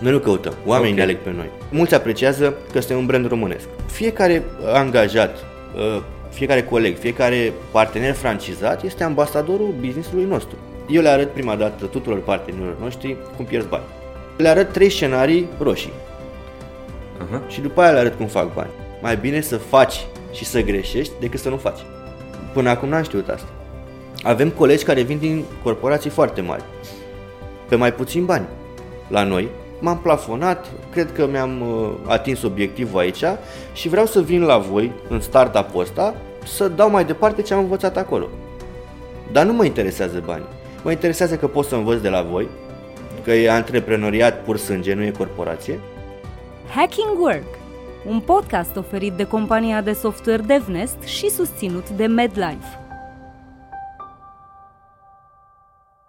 Noi nu căutăm, oamenii Ok. ne aleg pe noi. Mulți apreciază că suntem un brand românesc. Fiecare angajat, uh, fiecare coleg, fiecare partener francizat este ambasadorul businessului nostru. Eu le arăt prima dată tuturor partenerilor noștri cum pierzi bani. Le arăt trei scenarii roșii Uh-huh. și după aia le arăt cum fac bani. Mai bine să faci și să greșești decât să nu faci. Până acum n-am știut asta. Avem colegi care vin din corporații foarte mari, pe mai puțin bani. La noi m-am plafonat, cred că mi-am uh, atins obiectivul aici și vreau să vin la voi în startup-ul ăsta să dau mai departe ce am învățat acolo. Dar nu mă interesează banii. Mă interesează că pot să învăț de la voi, că e antreprenoriat pur sânge, nu e corporație, Hacking Work, un podcast oferit de compania de software DevNest și susținut de MedLife.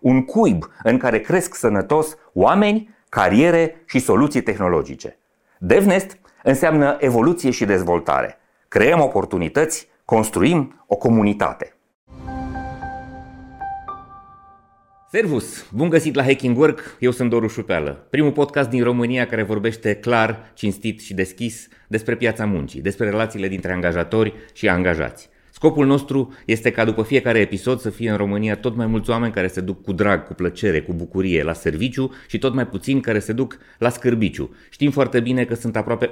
Un cuib în care cresc sănătos oameni, cariere și soluții tehnologice. DevNest înseamnă evoluție și dezvoltare. Creăm oportunități, construim o comunitate. Servus! Bun găsit la Hacking Work, eu sunt Doru Șupeală, primul podcast din România care vorbește clar, cinstit și deschis despre piața muncii, despre relațiile dintre angajatori și angajați. Scopul nostru este ca după fiecare episod să fie în România tot mai mulți oameni care se duc cu drag, cu plăcere, cu bucurie la serviciu și tot mai puțini care se duc la scârbiciu. Știm foarte bine că sunt aproape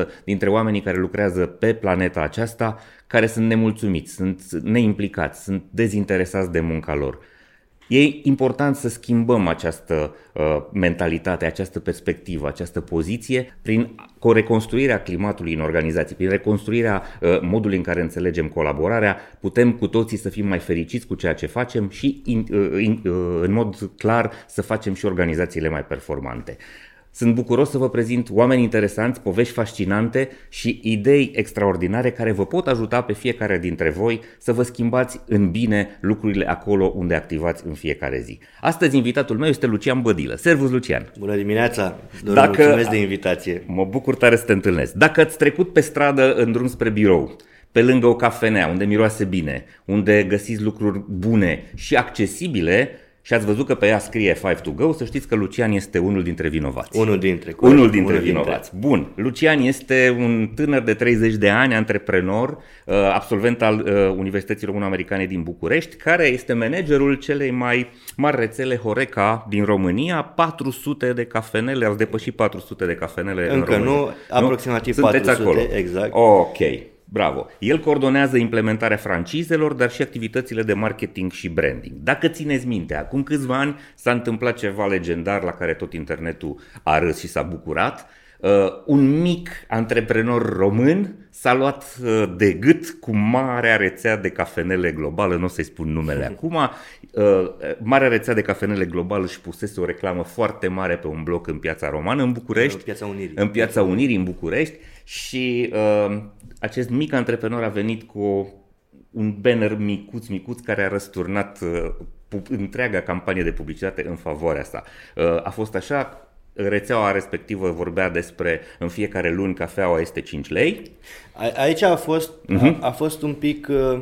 80% dintre oamenii care lucrează pe planeta aceasta care sunt nemulțumiți, sunt neimplicați, sunt dezinteresați de munca lor. E important să schimbăm această uh, mentalitate, această perspectivă, această poziție prin cu reconstruirea climatului în organizații, prin reconstruirea uh, modului în care înțelegem colaborarea, putem cu toții să fim mai fericiți cu ceea ce facem și in, uh, in, uh, în mod clar să facem și organizațiile mai performante. Sunt bucuros să vă prezint oameni interesanți, povești fascinante și idei extraordinare care vă pot ajuta pe fiecare dintre voi să vă schimbați în bine lucrurile acolo unde activați în fiecare zi. Astăzi invitatul meu este Lucian Bădilă. Servus, Lucian! Bună dimineața! Doar Dacă- mulțumesc de invitație. Mă bucur tare să te întâlnesc. Dacă ați trecut pe stradă în drum spre birou, pe lângă o cafenea unde miroase bine, unde găsiți lucruri bune și accesibile și ați văzut că pe ea scrie 5 to go, să știți că Lucian este unul dintre vinovați. Unul dintre. corect, Unul dintre vinovați. Bun. Lucian este un tânăr de 30 de ani, antreprenor, uh, absolvent al uh, Universității Româno-Americane din București, care este managerul celei mai mari rețele Horeca din România, 400 de cafenele, au depășit 400 de cafenele în Încă România. nu, aproximativ Sunteți 400, acolo. exact. Ok. Bravo. El coordonează implementarea francizelor, dar și activitățile de marketing și branding. Dacă țineți minte, acum câțiva ani s-a întâmplat ceva legendar la care tot internetul a râs și s-a bucurat. Uh, un mic antreprenor român s-a luat uh, de gât cu marea rețea de cafenele globală, nu o să-i spun numele acum, uh, marea rețea de cafenele globală își pusese o reclamă foarte mare pe un bloc în Piața Romană, în București, În Piața Unirii. în Piața Unirii, în București și uh, acest mic antreprenor a venit cu o, un banner micuț, micuț care a răsturnat uh, pu- întreaga campanie de publicitate în favoarea sa. Uh, a fost așa, rețeaua respectivă vorbea despre în fiecare luni cafeaua este 5 lei, A, aici a fost, Mhm. a, a fost un pic uh,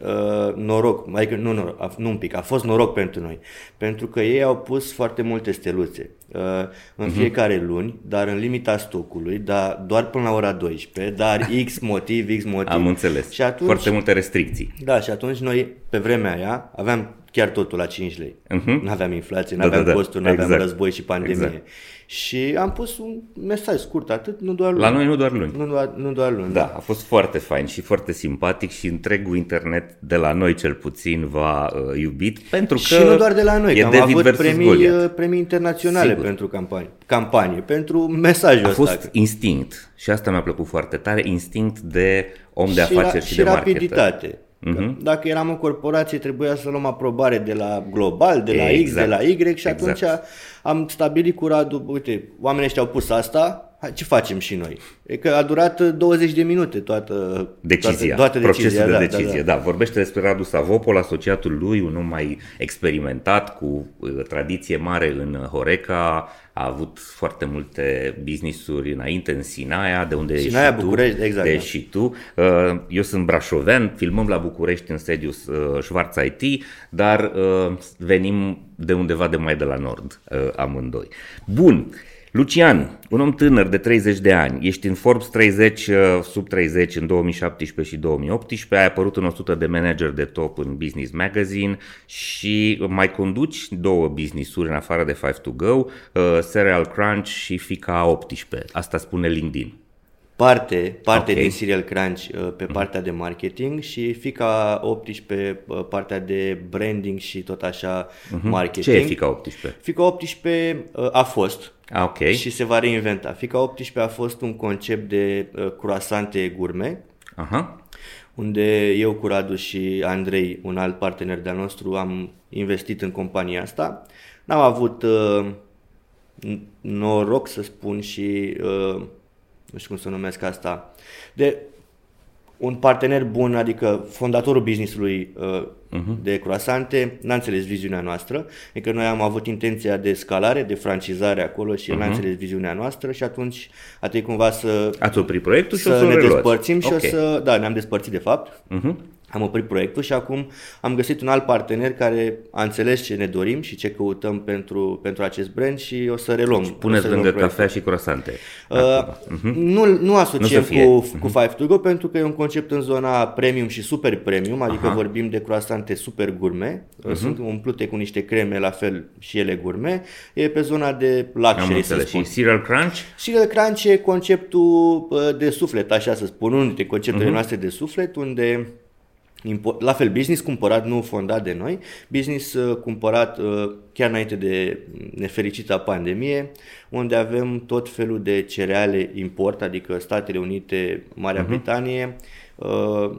uh, noroc, adică nu noroc, a, nu un pic, a fost noroc pentru noi, pentru că ei au pus foarte multe steluțe uh, în Mhm. fiecare luni, dar în limita stocului, dar doar până la ora 12, dar X motiv, X motiv. am înțeles, Și atunci, foarte multe restricții. Da, și atunci noi, pe vremea aia, aveam chiar totul la 5 lei. Mhm. Nu aveam inflație, nu Da, da, aveam da, costuri, nu aveam exact. război și pandemie. Exact. Și am pus un mesaj scurt, atât, nu doar La luni. noi nu doar luni. Nu doar, nu doar luni. Da, a fost foarte fain și foarte simpatic și întregul internet de la noi cel puțin v-a uh, iubit pentru că Și nu doar de la noi, e că am David avut versus premii, Goliath. uh, premii internaționale Sigur. pentru campanie, campanie, pentru mesajul A ăsta. fost instinct și asta mi-a plăcut foarte tare, instinct de om de și, ra- afaceri și, și de marketer. Rapiditate. Mhm. Dacă eram o corporație, trebuia să luăm aprobare de la global, de la X, Exact. de la Y și Exact. atunci am stabilit cu Radu, uite, oamenii ăștia au pus asta, hai, ce facem și noi? E că a durat 20 de minute toată decizia, toată, toată procesul decizia, de da, decizie. Da, Da, vorbește despre Radu Savopol, asociatul lui, un om mai experimentat, cu uh, tradiție mare în Horeca, a avut foarte multe business-uri înainte în Sinaia, de unde Sinaia, ești și București, tu, exact, de da. ești și tu. Uh, Eu sunt brașovean, filmăm la București în sediu uh, Schwarz IT, dar uh, venim de undeva de mai de la nord uh, amândoi. Bun. Lucian, un om tânăr de 30 de ani, ești în Forbes 30 uh, sub 30 în 2017 și 2018, ai apărut în 100 de manager de top în Business Magazine și mai conduci două business-uri în afară de 5 to Go, uh, Cereal Crunch și Fica 18. Asta spune LinkedIn. Parte, parte Ok. din Serial Crunch uh, pe partea de marketing și Fica 18 pe uh, partea de branding și tot așa marketing. Ce e Fica 18? Fica 18 uh, a fost Ah, ok. și se va reinventa. Fica 18 a fost un concept de uh, croasante gurme, Aha. unde eu cu Radu și Andrei, un alt partener de-al nostru, am investit în compania asta. N-am avut uh, n- noroc să spun și uh, nu știu cum să numesc asta, de un partener bun, adică fondatorul businessului uh, uh-huh. de croasante, n-a înțeles viziunea noastră, adică noi am avut intenția de scalare, de francizare acolo și el n-a înțeles viziunea noastră și atunci a trebuit cumva să Ați oprit proiectul și o să să ne reluați. despărțim și Ok. o să... Da, ne-am despărțit de fapt. Mhm. Am oprit proiectul și acum am găsit un alt partener care a înțeles ce ne dorim și ce căutăm pentru, pentru acest brand și o să reluăm. o Puneți să reluăm lângă proiectul. cafea și croasante. Uh, nu, nu asociem Nu să fie. cu, cu Five to Go pentru că e un concept în zona premium și super premium, adică Aha. vorbim de croasante super gourmet, sunt umplute cu niște creme la fel și ele gourmet, e pe zona de Am luxury să înțeles. spun. Și Cereal Crunch? Și de crunch e conceptul uh, de suflet, așa să spun, unul dintre conceptele Mhm. noastre de suflet, unde impo- la fel, business cumpărat, nu fondat de noi, business uh, cumpărat uh, chiar înainte de nefericita pandemie, unde avem tot felul de cereale import, adică Statele Unite, Marea Mhm. Britanie, uh,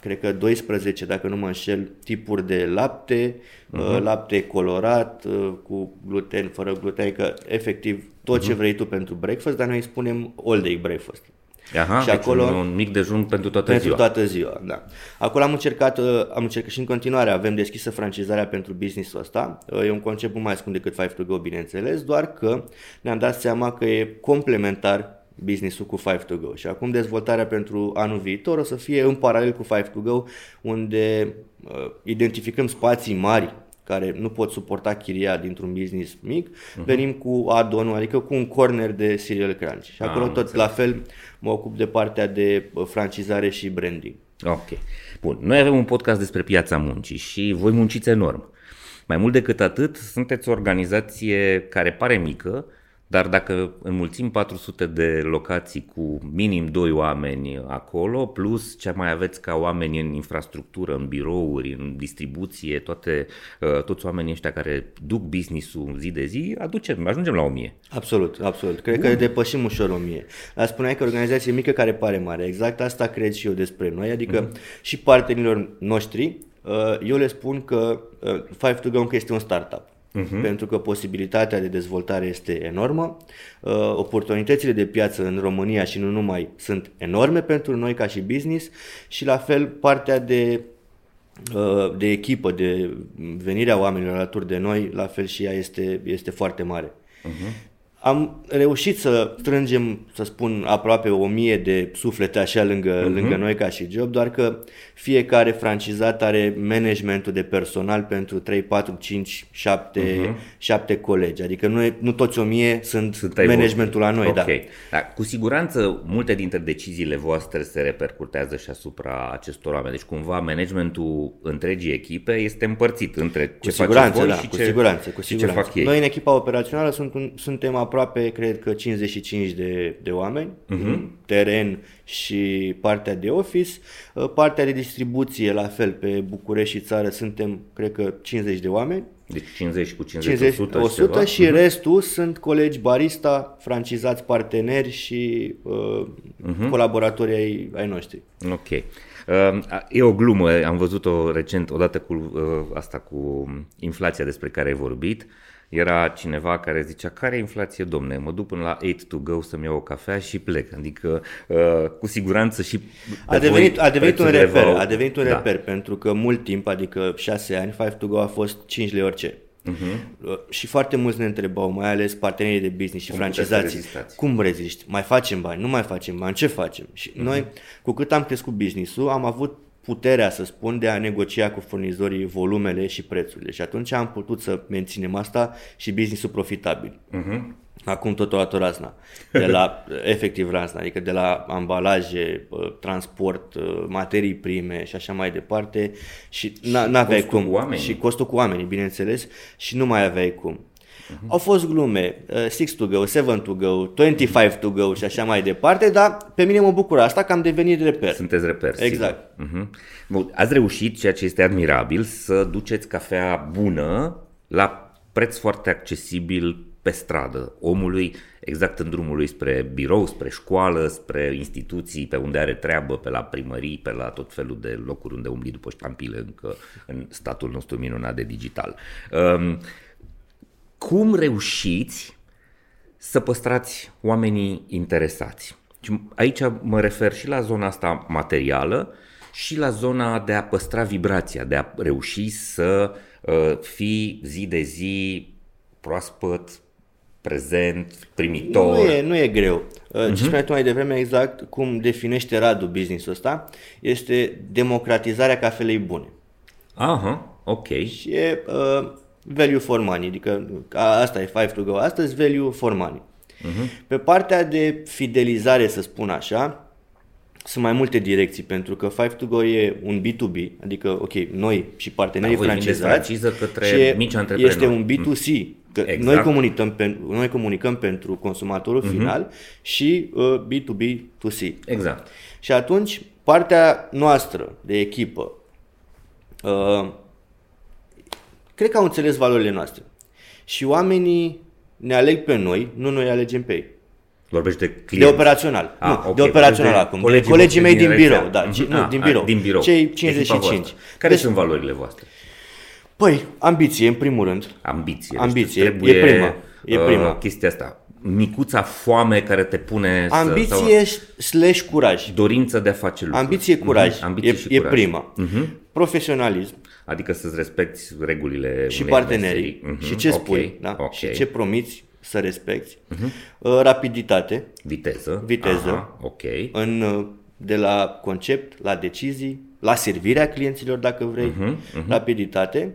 cred că 12, dacă nu mă înșel, tipuri de lapte, Mhm. uh, lapte colorat, uh, cu gluten, fără gluten, adică efectiv tot Mhm. ce vrei tu pentru breakfast, dar noi îi spunem all day breakfast. Aha, Și deci acolo- un, un mic dejun pentru toată Pentru ziua. toată ziua, da. Acolo am încercat, uh, am încercat și în continuare avem deschisă francizarea pentru businessul ăsta. Uh, E un concept mult mai scump decât Five to Go, bineînțeles, doar că ne-am dat seama că e complementar businessul cu Five to Go și acum dezvoltarea pentru anul viitor o să fie în paralel cu Five to Go unde uh, identificăm spații mari care nu pot suporta chiria dintr-un business mic, uh-huh. venim cu add adică cu un corner de cereal crunch. Și acolo Am tot la fel mă ocup de partea de uh, francizare și branding. Ok. Bun. Noi avem un podcast despre piața muncii și voi munciți enorm. Mai mult decât atât, sunteți o organizație care pare mică, dar dacă înmulțim 400 de locații cu minim 2 oameni acolo, plus ce mai aveți ca oameni în infrastructură, în birouri, în distribuție, toate, uh, toți oamenii ăștia care duc business-ul zi de zi, aducem, ajungem la 1000. Absolut, absolut. Cred că depășim ușor o mie. Dar spuneai că o organizație mică care pare mare. Exact asta cred și eu despre noi. Adică și partenerilor noștri, uh, eu le spun că uh, Five to Go încă este un startup. Uh-huh. Pentru că posibilitatea de dezvoltare este enormă, uh, oportunitățile de piață în România și nu numai sunt enorme pentru noi ca și business și la fel partea de uh, de echipă, de venirea oamenilor alături de noi, la fel și ea este, este foarte mare. Uh-huh. Am reușit să strângem, să spun, aproape o mie de suflete așa lângă, uh-huh. lângă noi ca și job, doar că fiecare francizat are managementul de personal pentru 3, 4, 5, 7, uh-huh. 7 colegi. Adică nu, e, nu toți o mie sunt, Sunt ai managementul la noi. Ok. Da. Da, cu siguranță multe dintre deciziile voastre se repercutează și asupra acestor oameni. Deci cumva managementul întregii echipe este împărțit între Cu ce siguranță, faceți voi da, și cu ce, siguranță, cu și ce siguranță. fac ei. Noi în echipa operațională sunt un, suntem aproape, cred că 55 de, de oameni, uh-huh. teren și partea de office, Uh, partea de distribuție la fel, pe București și țară suntem, cred că 50 de oameni, Deci 50 cu 50, 50, 100, 100 și, ceva. și restul sunt colegi barista, francizați parteneri și uh, uh-huh. colaboratori ai, ai noștri. Ok. Uh, E o glumă, am văzut-o recent, odată cu uh, asta cu inflația despre care ai vorbit, era cineva care zicea, care e inflație, domne? Mă duc până la 8 to go să-mi iau o cafea și plec. Adică, uh, cu siguranță și A devenit, a devenit un prețurile reper, v-au- a devenit un Da. reper, pentru că mult timp, adică 6 ani, 5 to go a fost 5 lei orice. Uh-huh. Și foarte mulți ne întrebau, mai ales partenerii de business și Cum puteți să francizații, rezistați? cum reziști? Mai facem bani? Nu mai facem bani? Ce facem? Și uh-huh. noi, cu cât am crescut business-ul, am avut puterea, să spun, de a negocia cu furnizorii volumele și prețurile. Și atunci am putut să menținem asta și business-ul profitabil. Uh-huh. Acum totul la razna. De la, efectiv razna, adică de la ambalaje, uh, transport, uh, materii prime și așa mai departe. Și n- n-aveai costul cum. cu oamenii. Și costul cu oamenii, bineînțeles, și nu mai aveai cum. Uh-huh. Au fost glume, 6 to go, 7 to go, 25 to go și așa mai departe, dar pe mine mă bucură asta că am devenit reper. Sunteți reper. Exact. Sigur. Uh-huh. Bun, ați reușit, ceea ce este admirabil, să duceți cafea bună la preț foarte accesibil pe stradă, omului exact în drumul lui spre birou, spre școală, spre instituții pe unde are treabă, pe la primării, pe la tot felul de locuri unde umbli după ștampile încă în statul nostru minunat de digital. Um, cum reușiți să păstrați oamenii interesați? Și aici mă refer și la zona asta materială și la zona de a păstra vibrația, de a reuși să uh, fii zi de zi proaspăt, prezent, primitor. Nu e, nu e greu. Uh-huh. Ce spuneai tu mai devreme exact cum definește Radu business-ul ăsta, este democratizarea cafelei bune. Aha, ok. Și e uh, value for money, adică a, asta e 5 to go astăzi, value for money. Uh-huh. Pe partea de fidelizare, să spun așa, sunt mai multe direcții, pentru că 5 to go e un B2B, adică, ok, noi și partenerii Da, voi vindeți francizați, franciză către și e- mici antreprenori. Este un B2C, că Exact. noi, comunicăm pen, noi comunicăm pentru consumatorul uh-huh. final și uh, B2B2C. Exact. Și atunci, partea noastră de echipă, uh, cred că au înțeles valorile noastre. Și oamenii ne aleg pe noi, nu noi alegem pe ei. Vorbești de De clienți. operațional. Ah, nu, ok, de operațional de acum. colegii de colegii mei voștri din din birou. rețea. Da, Mhm. ci- nu, Ah, din ah, birou. din birou. Cei Echipa 55. voastră. Care Deci, sunt valorile voastre? Păi, ambiție, în primul rând. Ambiție. Ambiție, Deci trebuie, e prima, e uh, prima. chestia asta. Micuța foame care te pune să, Ambiție sau slash curaj. dorință de a face lucruri. Ambiție, curaj. Mhm, Ambiție E, și e curaj. prima. Profesionalism Adică să-ți respecti regulile și unei partenerii. meserii. Mhm, Și ce ok, spui, da? ok. Și ce promiți să respecti. Uh, Rapiditate. Viteză. Viteză. Aha, ok. în, uh, de la concept, la decizii, la servirea clienților, dacă vrei, uh-huh, uh-huh. rapiditate,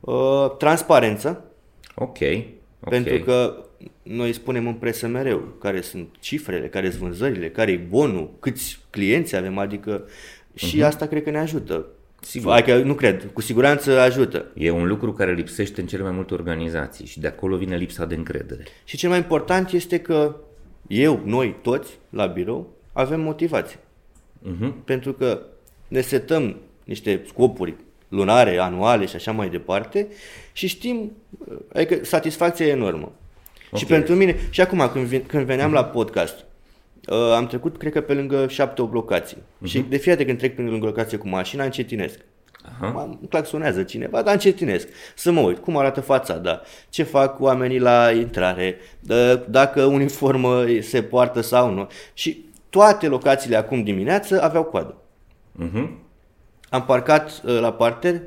uh, transparență, Ok. ok. pentru că noi spunem în presă mereu care sunt cifrele, care sunt vânzările, care e bonul, câți clienți avem, adică și uh-huh. asta cred că ne ajută. Sigur. Adică nu cred, cu siguranță ajută. E un lucru care lipsește în cele mai multe organizații și de acolo vine lipsa de încredere. Și cel mai important este că eu, noi toți, la birou, avem motivație. Uh-huh. Pentru că ne setăm niște scopuri lunare, anuale și așa mai departe și știm, adică satisfacția e enormă. Okay. Și pentru mine, și acum când, vin, când veneam la podcast, uh, am trecut, cred că pe lângă șapte opt locații. Uh-huh. Și de fiecare dată când trec pe lângă locație cu mașina, încetinesc. Aha. Mă claxonează cineva, dar încetinesc. Să mă uit cum arată fațada, ce fac oamenii la intrare, d- dacă uniformă se poartă sau nu. Și toate locațiile acum dimineață aveau coadă. Uh-huh. Am parcat uh, la parter,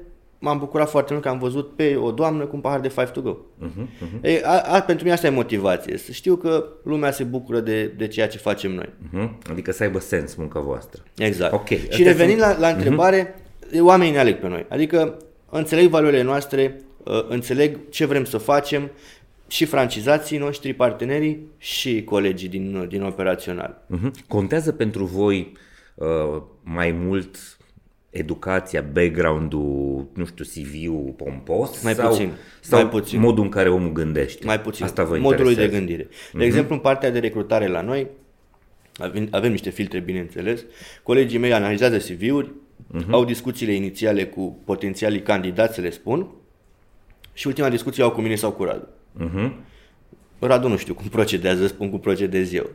m-am bucurat foarte mult că am văzut pe o doamnă cu un pahar de 5 to go. Uh-huh. Uh-huh. E, a, a, pentru mine asta e motivație, să știu că lumea se bucură de, de ceea ce facem noi. Uh-huh. Adică să aibă sens munca voastră. Exact. Ok. Și Astea revenind sunt- la, la întrebare, uh-huh. oamenii ne aleg pe noi. Adică înțeleg valorile noastre, uh, înțeleg ce vrem să facem și francizații noștri, partenerii și colegii din, din operațional. Uh-huh. Contează pentru voi uh, mai mult educația, background-ul, nu știu, CV-ul pompos? Mai sau, puțin, Sau mai puțin. modul în care omul gândește? Mai puțin. Asta vă modului de interesează. gândire. De uh-huh. exemplu, în partea de recrutare la noi, avem, avem niște filtre, bineînțeles. Colegii mei analizează CV-uri, uh-huh. au discuțiile inițiale cu potențialii candidați, să le spun, și ultima discuție au cu mine sau cu Radu. Uh-huh. Radu nu știu cum procedează, spun cum procedez eu.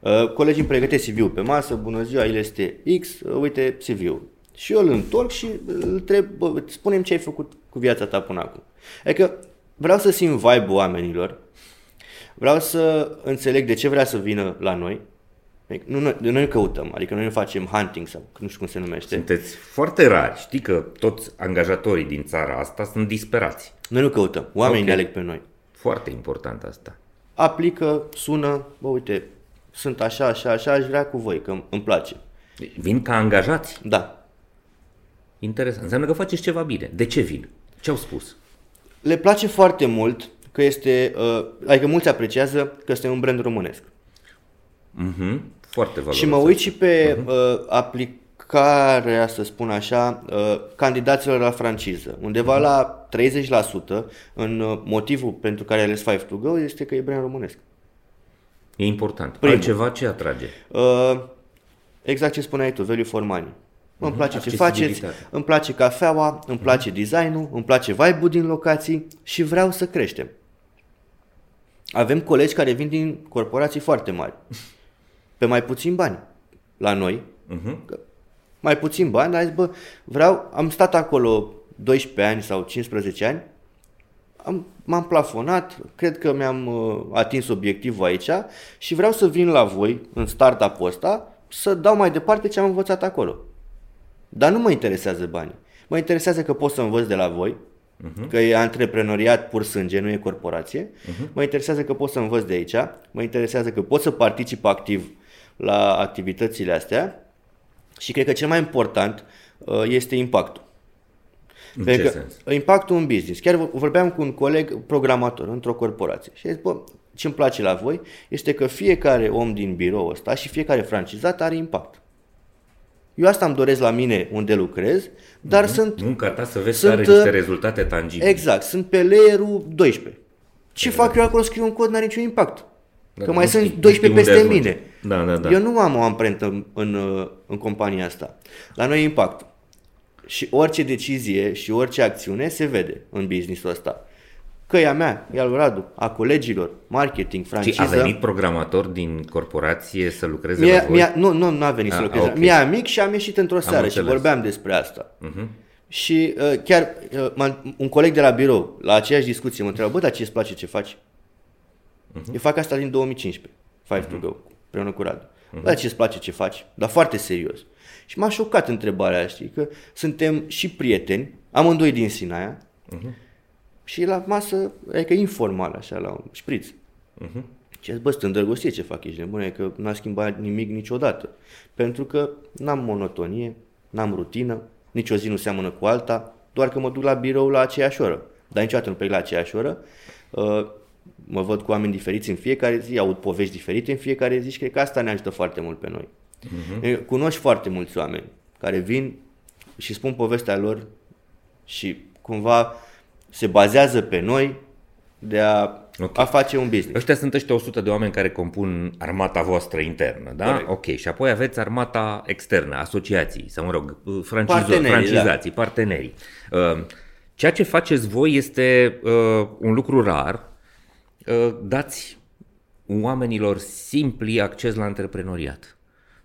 Uh, colegii îmi pregătesc CV-ul pe masă, bună ziua, el este X, uh, uite CV-ul. Și eu îl întorc și îl întreb, bă, spunem ce ai făcut cu viața ta până acum. Adică vreau să simt vibe oamenilor, vreau să înțeleg de ce vrea să vină la noi. Adică Nu, noi, noi nu căutăm, adică noi nu facem hunting sau nu știu cum se numește. Sunteți foarte rari. Știi că toți angajatorii din țara asta sunt disperați. Noi nu căutăm, oamenii Ok. ne aleg pe noi. Foarte important asta. Aplică, sună, bă uite, sunt așa, așa, așa, aș vrea cu voi, că îmi place. Vin ca angajați. Da. Interesant. Înseamnă că faceți ceva bine. De ce vin? Ce au spus? Le place foarte mult că este, uh, adică mulți apreciază că este un brand românesc. Mhm. Foarte valoros. Și mă uit și pe uh, aplicarea, să spun așa, uh, candidaților la franciză. Undeva la 30% în uh, motivul pentru care ales Five to Go este că e brand românesc. E important. Primul. Altceva ce atrage? Uh, exact ce spuneai tu, value for money. Îmi place ce faceți, accesibilitate. îmi place cafeaua, îmi place designul, îmi place vibe-ul din locații și vreau să creștem. Avem colegi care vin din corporații foarte mari, pe mai puțin bani la noi, că mai puțin bani, dar zis, bă, vreau, am stat acolo 12 ani sau 15 ani, am, m-am plafonat, cred că mi-am uh, atins obiectivul aici și vreau să vin la voi în startup-ul ăsta să dau mai departe ce am învățat acolo. Dar nu mă interesează banii. Mă interesează că pot să învăț de la voi, uh-huh. că e antreprenoriat pur sânge, nu e corporație. Uh-huh. Mă interesează că pot să învăț de aici, mă interesează că pot să particip activ la activitățile astea și cred că cel mai important uh, este impactul. În Pentru ce că sens? impactul în business. Chiar vorbeam cu un coleg programator într-o corporație și a zis, bă, ce îmi place la voi este că fiecare om din birou ăsta și fiecare francizat are impact. Eu asta îmi doresc la mine unde lucrez, dar Mhm. sunt Munca ta să vezi sunt, că are niște uh, rezultate tangibile. Exact, sunt pe layerul 12. Ce fac eu acolo? Scriu un cod, n-are niciun impact. Da, că nu mai știi- sunt nu 12 știi unde peste ajungi. mine. Da, da, da. Eu nu am o amprentă în, în, uh, în compania asta. La noi e impact. Și orice decizie și orice acțiune se vede în businessul ăsta. Că e a mea, e al lui Radu, a colegilor, marketing, Și franciză. a venit programator din corporație să lucreze Mie, la voi? mie, nu, nu, nu a venit să Ah, lucreze. ok. Mi-a mic și am ieșit într-o seară și înțeles. vorbeam despre asta. Mhm. Și uh, chiar uh, m-a- un coleg de la birou, la aceeași discuție, mă întreabă, bă, dar ce îți place ce faci? Mhm. Eu fac asta din 2015, Five to Go, împreună cu Radu. Bă, dar ce îți place ce faci? Dar foarte serios. Și m-a șocat întrebarea, știi, că suntem și prieteni, amândoi din Sinaia, Mhm. Și la masă, adică informal, așa, la un șpriț. Mhm. Și a zis, bă, sunt îndrăgostit ce fac, ești nebun, e că n-a schimbat nimic niciodată. Pentru că n-am monotonie, n-am rutină, nici o zi nu seamănă cu alta, doar că mă duc la birou la aceeași oră. Dar niciodată nu plec la aceeași oră. Uh, mă văd cu oameni diferiți în fiecare zi, aud povești diferite în fiecare zi și cred că asta ne ajută foarte mult pe noi. Uh-huh. Cunoști foarte mulți oameni care vin și spun povestea lor și cumva se bazează pe noi de a, Ok. a face un business. Ăștia sunt ăștia 100 de oameni care compun armata voastră internă, da? Corect. Ok. Și apoi aveți armata externă, asociații, sau mă rog, francizori, Partenerii, francizații, partenerii. Uh, Ceea ce faceți voi este uh, un lucru rar. Uh, Dați oamenilor simpli acces la antreprenoriat.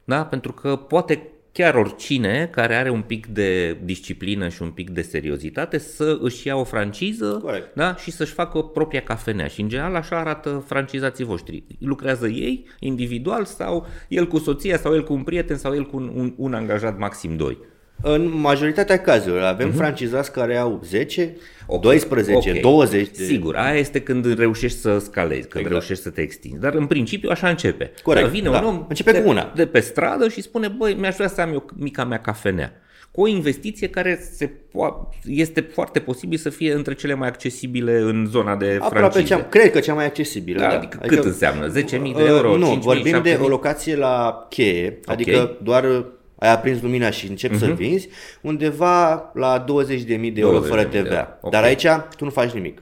Da? Pentru că poate chiar oricine care are un pic de disciplină și un pic de seriozitate să își ia o franciză Corect. da? și să-și facă propria cafenea. Și în general așa arată francizații voștri. Lucrează ei individual sau el cu soția sau el cu un prieten sau el cu un, un, un angajat maxim doi. În majoritatea cazurilor avem uh-huh. francizați care au 10, Mhm. Ok, 12, ok. 20 de... Sigur, aia este când reușești să scalezi, când Exact. reușești să te extinzi. Dar în principiu așa începe. Corect, Da, vine da. un om Începe de, cu una. de pe stradă și spune, băi, mi-aș vrea să am eu mica mea cafenea. Cu o investiție care se po- este foarte posibil să fie între cele mai accesibile în zona de Aproape francize. cea, cred că cea mai accesibilă. Da, Da, adică cât înseamnă? 10.000 de uh, euro? Nu, 5.000, vorbim de 7.000? o locație la cheie, adică doar uh, ai aprins lumina și începi Mhm. să vinzi, undeva la 20.000 de euro 20.000 fără de TVA. euro, ok. Dar aici tu nu faci nimic.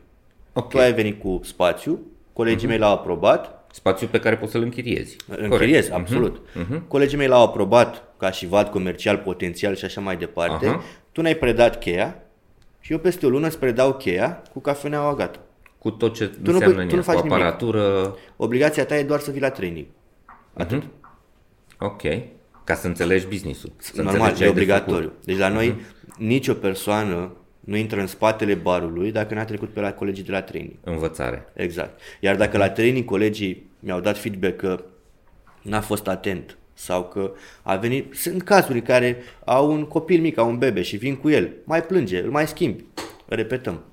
Ok. Tu ai venit cu spațiu, colegii Mhm. mei l-au aprobat, Spațiu pe care poți să-l închiriezi. Închiriez, Corect. absolut. Mhm. Colegii mei l-au aprobat ca și vad comercial potențial și așa mai departe. Aha. Tu ne-ai predat cheia și eu peste o lună îți predau cheia cu cafeneaua gata. Cu tot ce nu înseamnă pui- în tu nu ea, cu faci nimic. aparatură. Obligația ta e doar să vii la training. Atât. Ok. Ca să înțelegi business-ul. Să Normal, înțelegi ce e ai de obligatoriu. făcut. Deci la noi nicio persoană nu intră în spatele barului dacă n-a trecut pe la colegii de la training. Învățare. Exact. Iar dacă la training colegii mi-au dat feedback că n-a fost atent sau că a venit, sunt cazuri în care au un copil mic, au un bebe și vin cu el, mai plânge, îl mai schimbi, repetăm.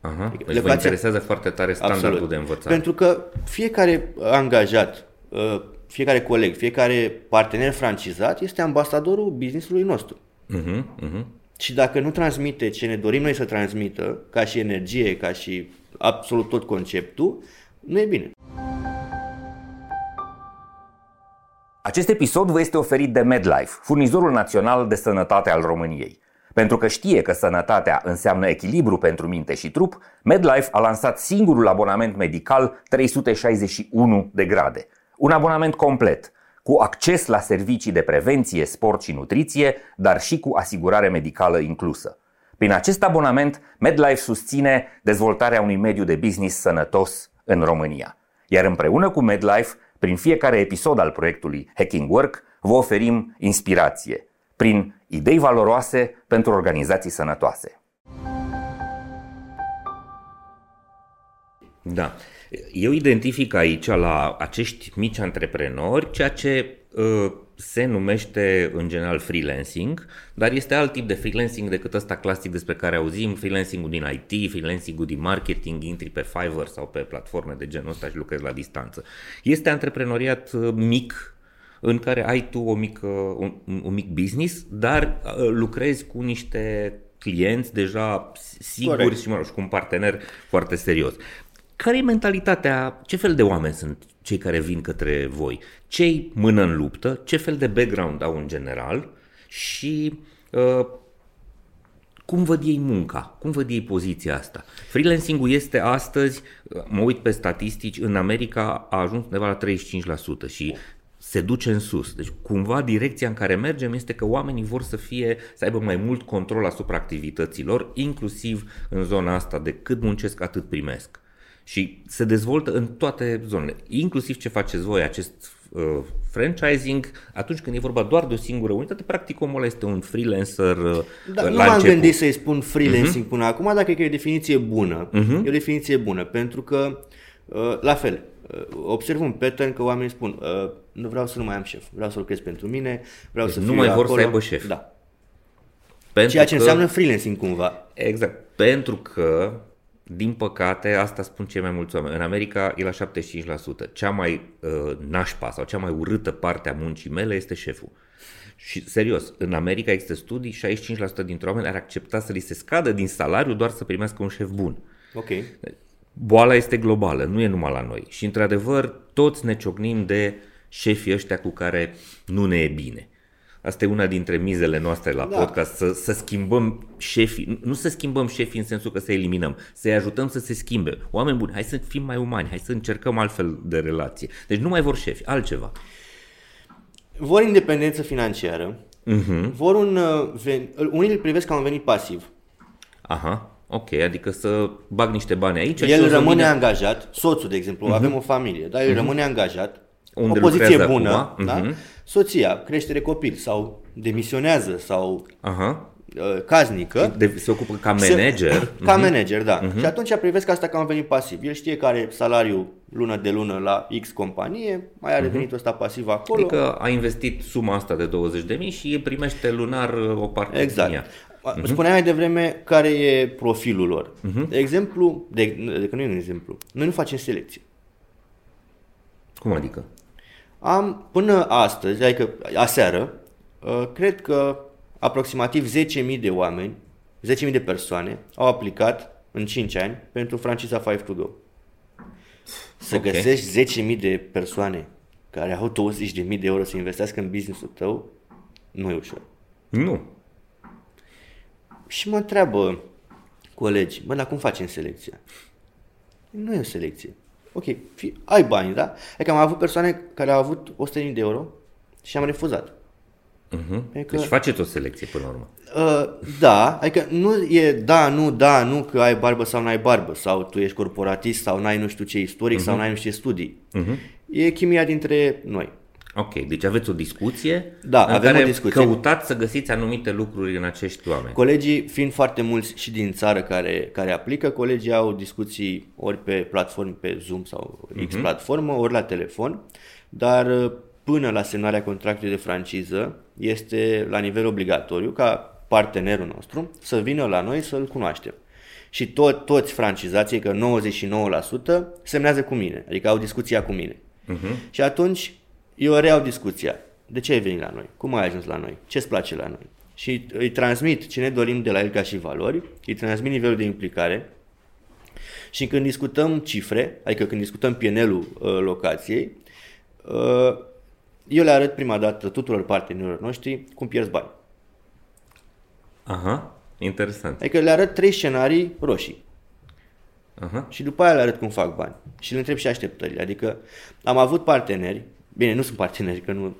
Aha. Deci vă interesează foarte tare standardul Absolut. de învățare. Pentru că fiecare angajat, uh, fiecare coleg, fiecare partener francizat este ambasadorul businessului nostru. Uh-huh, uh-huh. Și dacă nu transmite ce ne dorim noi să transmită, ca și energie, ca și absolut tot conceptul, nu e bine. Acest episod vă este oferit de MedLife, furnizorul național de sănătate al României. Pentru că știe că sănătatea înseamnă echilibru pentru minte și trup, MedLife a lansat singurul abonament medical 361 de grade. Un abonament complet, cu acces la servicii de prevenție, sport și nutriție, dar și cu asigurare medicală inclusă. Prin acest abonament, MedLife susține dezvoltarea unui mediu de business sănătos în România. Iar împreună cu MedLife, prin fiecare episod al proiectului Hacking Work, vă oferim inspirație prin idei valoroase pentru organizații sănătoase. Da. Eu identific aici la acești mici antreprenori ceea ce uh, se numește în general freelancing, dar este alt tip de freelancing decât ăsta clasic despre care auzim, freelancing-ul din IT, freelancing-ul din marketing, intri pe Fiverr sau pe platforme de genul ăsta și lucrezi la distanță. Este antreprenoriat uh, mic, în care ai tu o mică, un, un mic business, dar uh, lucrezi cu niște clienți deja siguri Corect. și, mă rog, și cu un partener foarte serios. Care e mentalitatea, ce fel de oameni sunt cei care vin către voi? Cei mână în luptă, ce fel de background au în general și uh, cum văd ei munca? Cum văd ei poziția asta? Freelancing-ul este astăzi, uh, mă uit pe statistici, în America a ajuns undeva la 35% și se duce în sus. Deci cumva direcția în care mergem este că oamenii vor să fie, să aibă mai mult control asupra activităților, inclusiv în zona asta de cât muncesc, atât primesc. Și se dezvoltă în toate zonele, inclusiv ce faceți voi, acest uh, franchising, atunci când e vorba doar de o singură unitate, practic omul ăla este un freelancer uh, da, la Nu m-am început. gândit să-i spun freelancing uh-huh. până acum, dacă e că e o definiție bună. Uh-huh. E o definiție bună, pentru că, uh, la fel, uh, observ un pattern că oamenii spun uh, nu vreau să nu mai am șef, vreau să lucrez pentru mine, vreau deci să nu mai vor acolo. să aibă șef. Da. Pentru Ceea ce că, înseamnă freelancing cumva. Exact, pentru că din păcate, asta spun cei mai mulți oameni. În America e la 75%. Cea mai uh, nașpa sau cea mai urâtă parte a muncii mele este șeful. Și serios, în America există studii, 65% dintre oameni ar accepta să li se scadă din salariu doar să primească un șef bun. Ok. Boala este globală, nu e numai la noi. Și într-adevăr, toți ne ciocnim de șefii ăștia cu care nu ne e bine. Asta e una dintre mizele noastre la da. podcast, să, să schimbăm șefii, nu să schimbăm șefii în sensul că să eliminăm, să-i ajutăm să se schimbe. Oameni buni, hai să fim mai umani, hai să încercăm altfel de relație. Deci nu mai vor șefi, altceva. Vor independență financiară, uh-huh. vor un, uh, ven, unii îl privesc ca un venit pasiv. Aha. Ok, adică să bag niște bani aici. El rămâne mine... angajat, soțul, de exemplu, uh-huh. avem o familie, dar el uh-huh. rămâne angajat, Unde o poziție bună, acum. da? Uh-huh soția, creștere copil sau demisionează sau Aha. Uh, caznică. De, se ocupă ca manager. Se, ca uh-huh. manager, da. Uh-huh. Și atunci privesc asta ca un venit pasiv. El știe care are salariul lună de lună la X companie, mai are uh-huh. venitul ăsta pasiv acolo. Adică a investit suma asta de 20.000 și primește lunar uh, o parte exact. din ea. Uh-huh. Spuneam mai devreme care e profilul lor. Uh-huh. De exemplu, de, de, că nu e un exemplu, noi nu facem selecție. Cum adică? Am până astăzi, adică aseară, uh, cred că aproximativ 10.000 de oameni, 10.000 de persoane au aplicat în 5 ani pentru franciza 5 to Go. Să okay. găsești 10.000 de persoane care au 20.000 de euro să investească în businessul tău, nu e ușor. Nu. Și mă întreabă colegi, mă, dar cum facem selecția? Nu e o selecție ok, fi, ai bani, da? Adică am avut persoane care au avut 100.000 de euro și am refuzat. Uh-huh. Adică, deci faceți o selecție până la urmă. Uh, da, adică nu e da, nu, da, nu că ai barbă sau nu ai barbă, sau tu ești corporatist sau n-ai nu știu ce istoric uh-huh. sau n-ai nu știu ce studii. Uh-huh. E chimia dintre noi. Ok, deci aveți o discuție Da, în avem care o discuție. căutați să găsiți anumite lucruri în acești oameni. Colegii, fiind foarte mulți și din țară care, care aplică, colegii au discuții ori pe platforme, pe Zoom sau X Mhm. platformă, ori la telefon, dar uh, până la semnarea contractului de franciză este la nivel obligatoriu ca partenerul nostru să vină la noi să-l cunoaștem. Și tot, toți francizații, că 99% semnează cu mine, adică au discuția cu mine. Uh-huh. Și atunci eu reiau discuția. De ce ai venit la noi? Cum ai ajuns la noi? Ce-ți place la noi? Și îi transmit ce ne dorim de la el ca și valori, îi transmit nivelul de implicare și când discutăm cifre, adică când discutăm PNL-ul uh, locației, uh, eu le arăt prima dată tuturor partenerilor noștri cum pierzi bani. Aha, interesant. Adică le arăt trei scenarii roșii. Aha. Și după aia le arăt cum fac bani. Și le întreb și așteptările. Adică am avut parteneri, bine, nu sunt parteneri, că nu,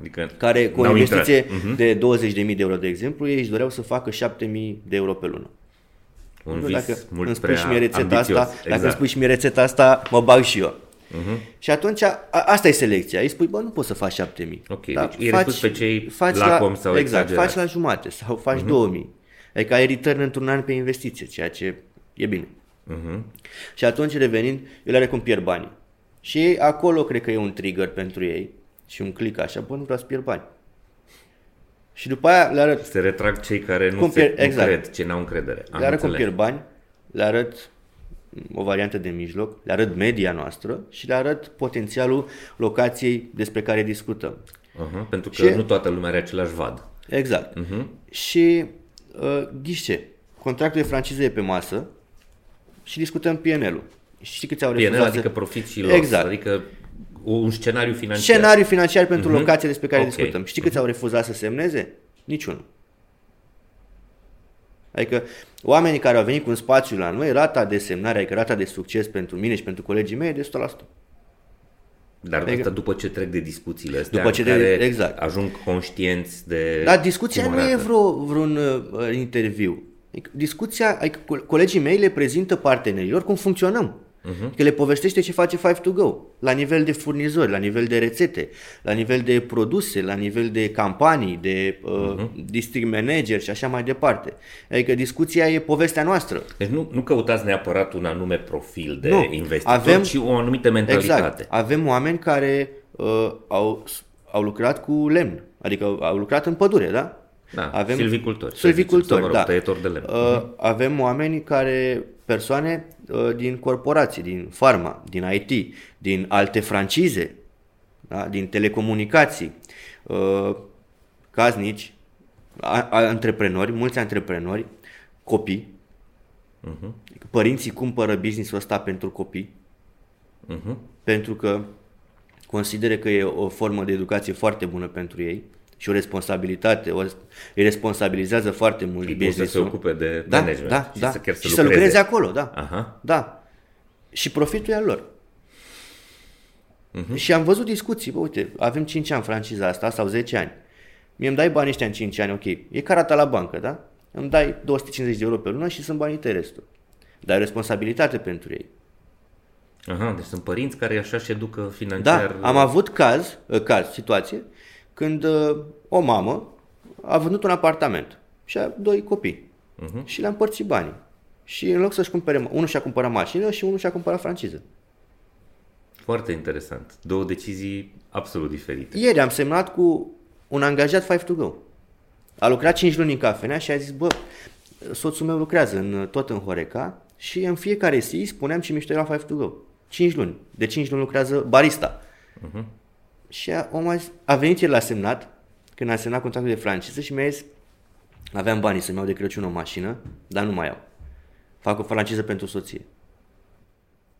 Adică care cu o n-au investiție intrat. Mhm. de 20.000 de euro, de exemplu, ei își doreau să facă 7.000 de euro pe lună. Un Nu, vis dacă mult îmi spui prea și mie rețeta ambițios. asta, dacă exact. îmi spui și mie rețeta asta, mă bag și eu. Mhm. Și atunci, a, asta e selecția. Îi spui, bă, nu poți să faci 7000. Ok, deci îi recruți pe cei faci lacom la, sau Exact, exagerați. faci la jumate sau faci Mhm. 2000. Adică ai return într-un an pe investiție, ceea ce e bine. Mhm. Și atunci, revenind, eu le arăt cum pierd banii. Și ei, acolo cred că e un trigger pentru ei și un click așa, bă, nu vreau să pierd bani. Și după aia le arăt Se retrag cei care nu, Cum se pierd- nu exact. cred, ce n-au încredere. Am le arăt cum înțeles. pierd bani, le arăt o variantă de mijloc, le arăt media noastră și le arăt potențialul locației despre care discutăm. Aha, pentru că Și- nu toată lumea are același vad. Exact. Mhm. Și uh, ghiște, contractul de franciză e pe masă și discutăm PNL-ul. Și știi câți au PNL, refuzat adică să... profit și loss, Exact. adică un scenariu financiar. Scenariu financiar pentru locația despre care Mhm. Ok. Mhm. discutăm. Știi câți au refuzat să semneze? Niciunul. Adică oamenii care au venit cu un spațiu la noi, rata de semnare, adică rata de succes pentru mine și pentru colegii mei e de 100%. Dar Adică- asta după ce trec de discuțiile astea, După ce în de- care exact. ajung conștienți de Dar discuția cum nu e arată. vreo, vreun uh, interviu. Adică discuția, adică co- colegii mei le prezintă partenerilor cum funcționăm. Uh-huh. Că le povestește ce face Five to Go la nivel de furnizori, la nivel de rețete, la nivel de produse, la nivel de campanii, de uh, uh-huh. district manager și așa mai departe. Adică discuția e povestea noastră. Deci nu, nu căutați neapărat un anume profil de Nu, investitor, avem- ci o anumită mentalitate. Exact. Avem oameni care uh, au, au lucrat cu lemn, adică au lucrat în pădure, da? Da, silvicultori, să zicem, Silvicultori, sau, mă rog, da. tăietori de lemn. Uh, avem oameni care, persoane uh, din corporații, din farma, din IT, din alte francize, da? din telecomunicații, uh, casnici, a, a, antreprenori, mulți antreprenori, copii. Mhm. Părinții cumpără business-ul ăsta pentru copii Mhm. pentru că consideră că e o formă de educație foarte bună pentru ei și o responsabilitate, o, îi responsabilizează foarte mult E bun să se business-ul. ocupe de da, management da, și da. să chiar să și să lucreze. lucreze acolo, da. Aha. Da. Și profitul e al lor. Mhm. Și am văzut discuții, bă, uite, avem 5 ani franciza asta sau 10 ani. Mie îmi dai banii ăștia în 5 ani, ok. E ca rata la bancă, da? Îmi dai 250 de euro pe lună și sunt banii tăi restul. Dar ai responsabilitate pentru ei. Aha, deci sunt părinți care așa și educă financiar. Da, am avut caz, uh, caz, situație, când uh, o mamă a vândut un apartament și a doi copii uh-huh. și le-a împărțit banii. Și în loc să-și cumpere, unul și-a cumpărat mașină și unul și-a cumpărat franciză. Foarte interesant. Două decizii absolut diferite. Ieri am semnat cu un angajat Five to Go. A lucrat 5 luni în cafenea și a zis, bă, soțul meu lucrează în, tot în Horeca și în fiecare zi spuneam ce mișto era Five to Go. 5 luni. De 5 luni lucrează barista. Uh-huh. Și a, om a, zis- a venit el la semnat, când a semnat contractul de franciză și mi-a zis, aveam banii să-mi iau de Crăciun o mașină, dar nu mai au. Fac o franciză pentru soție.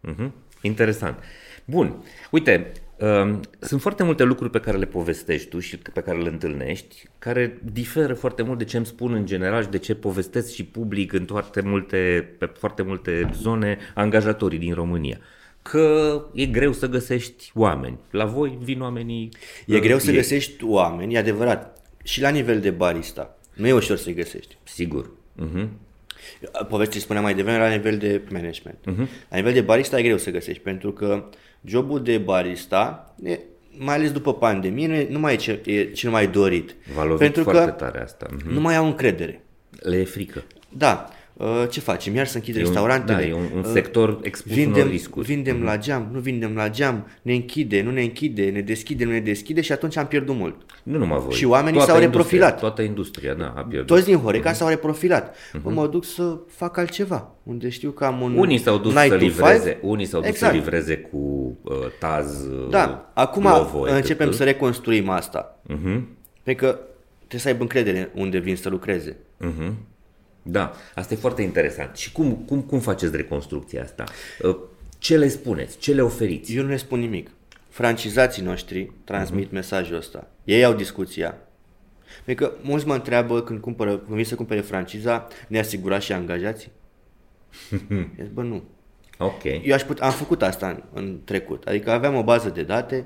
Mhm. Interesant. Bun. Uite, um, sunt foarte multe lucruri pe care le povestești tu și pe care le întâlnești, care diferă foarte mult de ce îmi spun în general și de ce povestesc și public în foarte multe, pe foarte multe zone angajatorii din România. Că e greu să găsești oameni. La voi vin oamenii... E uh, greu să ei. găsești oameni, e adevărat. Și la nivel de barista. Nu e ușor să-i găsești. Sigur. Mhm. Povestea spuneam mai devreme la nivel de management. Uh-huh. La nivel de barista e greu să găsești, pentru că jobul de barista e, mai ales după pandemie, nu, e, nu mai e, ce, e cel mai dorit. V-a lovit Pentru foarte că tare asta. Mhm. nu mai au încredere. Le e frică. Da, uh, ce facem? Iar să închid E un- restaurantele? da, e un- un Uh, sector expus vindem, unor riscuri. Mhm. Vindem la geam, nu vindem la geam, ne închide, nu ne închide, ne deschide, nu ne deschide și atunci am pierdut mult. Nu numai voi. Și oamenii Toată s-au industria, reprofilat. Toată industria, da, a pierdut. Toți din Horeca s-au reprofilat. Bă, mă duc să fac altceva, unde știu că am un Mhm. Unii s-au dus night să to livreze, five. unii s-au dus Exact. să livreze cu uh, taz, uh, Da, acum Glovo, etc. începem să reconstruim asta. Mhm. Pentru că trebuie să aibă încredere unde vin să lucreze. Mhm. Da, asta e foarte interesant. Și cum, cum, cum faceți reconstrucția asta? Uh, Ce le spuneți? Ce le oferiți? Eu nu le spun nimic. Francizații noștri transmit Mhm. mesajul ăsta. Ei au discuția. Pentru că mulți mă întreabă când, cumpără, când vin să cumpere franciza, ne asigura și angajații? Eu zic, bă, nu. Ok. Eu aș put, am făcut asta în, în trecut. Adică aveam o bază de date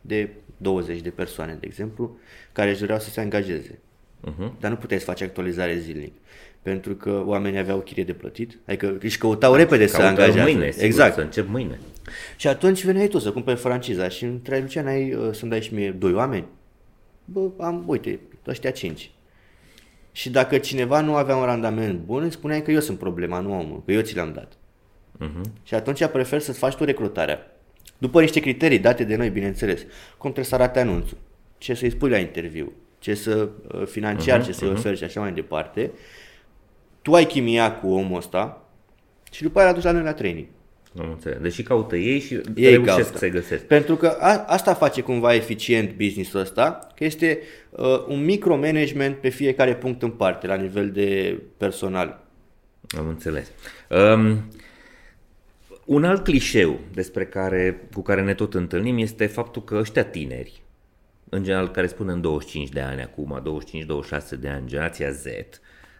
de 20 de persoane, de exemplu, care își doreau să se angajeze. Mhm. Dar nu puteai să faci actualizare zilnic. Pentru că oamenii aveau chirie de plătit, adică își căutau repede să Caută angajeze. mâine, sigur, exact. să încep mâine. Și atunci veneai tu să cumperi franciza și îmi întrebi ce n-ai uh, să-mi dai și mie doi oameni? Bă, am, uite, ăștia cinci. Și dacă cineva nu avea un randament bun, îmi spuneai că eu sunt problema, nu omul, că eu ți le-am dat. Mhm. Și atunci prefer să-ți faci tu recrutarea. După niște criterii date de noi, bineînțeles. Cum trebuie să arate anunțul, ce să-i spui la interviu, ce să uh, financiar, ce să-i oferi și așa mai departe. Tu ai chimia cu omul ăsta și după aia îl aduci la noi la training. Am înțeles. Deși caută ei și Ei reușesc caută. să-i găsesc. Pentru că a, asta face cumva eficient businessul ăsta, că este uh, un micromanagement pe fiecare punct în parte, la nivel de personal. Am înțeles. Um, un alt clișeu despre care, cu care ne tot întâlnim este faptul că ăștia tineri, în general care spun în 25 de ani acum, 25-26 de ani, generația Z,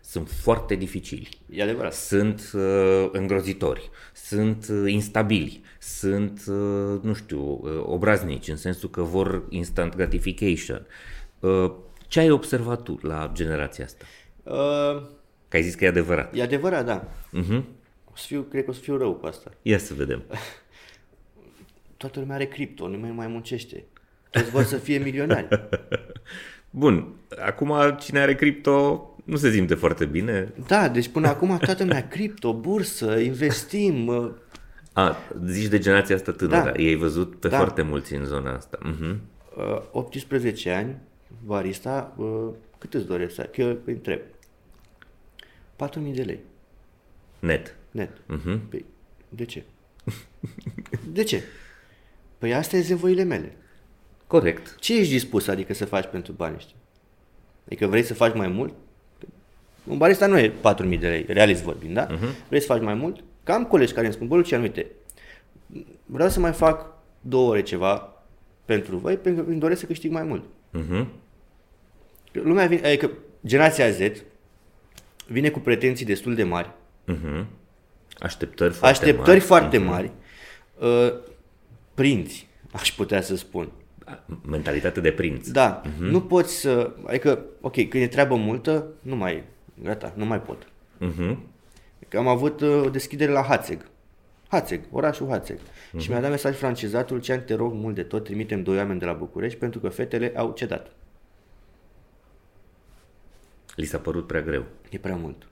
sunt foarte dificili. E adevărat. Sunt uh, îngrozitori, sunt uh, instabili, sunt, uh, nu știu, uh, obraznici, în sensul că vor instant gratification. Uh, ce ai observat tu la generația asta? Uh, Că ai zis că e adevărat. e adevărat, da. Uh-huh. O să fiu, cred că o să fiu rău cu asta. Ia să vedem. Toată lumea are cripto, nimeni nu mai muncește. Toți vor să fie milionari. Bun, acum cine are cripto nu se simte foarte bine. Da, deci până acum toată lumea cripto, bursă, investim. uh, A, zici de generația asta tânără, Da. da. ei ai văzut pe Da. foarte mulți în zona asta. Uh-huh. uh, 18 ani, barista, uh, cât îți doresc să ai? Că eu îi întreb. 4.000 de lei. Net. Net. Uh-huh. Păi, de ce? De ce? Păi astea sunt nevoile mele. Corect. Ce ești dispus, adică, să faci pentru banii ăștia? Adică vrei să faci mai mult? Un barista nu e 4.000 de lei, realist vorbind, da? Uh-huh. Vrei să faci mai mult? Că am colegi care îmi spun, bă, Lucian, uite, vreau să mai fac două ore ceva pentru voi, pentru că îmi doresc să câștig mai mult. Uh-huh. Lumea vine, adică generația Z vine cu pretenții destul de mari, Uh-huh. Așteptări foarte așteptări mari. foarte mari, uh, prinți, aș putea să spun. Mentalitate de prinț. Da, uh-huh. nu poți să, adică, ok, când e treabă multă, nu mai, gata, nu mai pot. Uh-huh. Că am avut uh, o deschidere la Hațeg. Hațeg, orașul Hațeg. Uh-huh. Și mi-a dat mesaj francizatul, ce te rog mult de tot, trimitem doi oameni de la București pentru că fetele au cedat. Li s-a părut prea greu. E prea mult.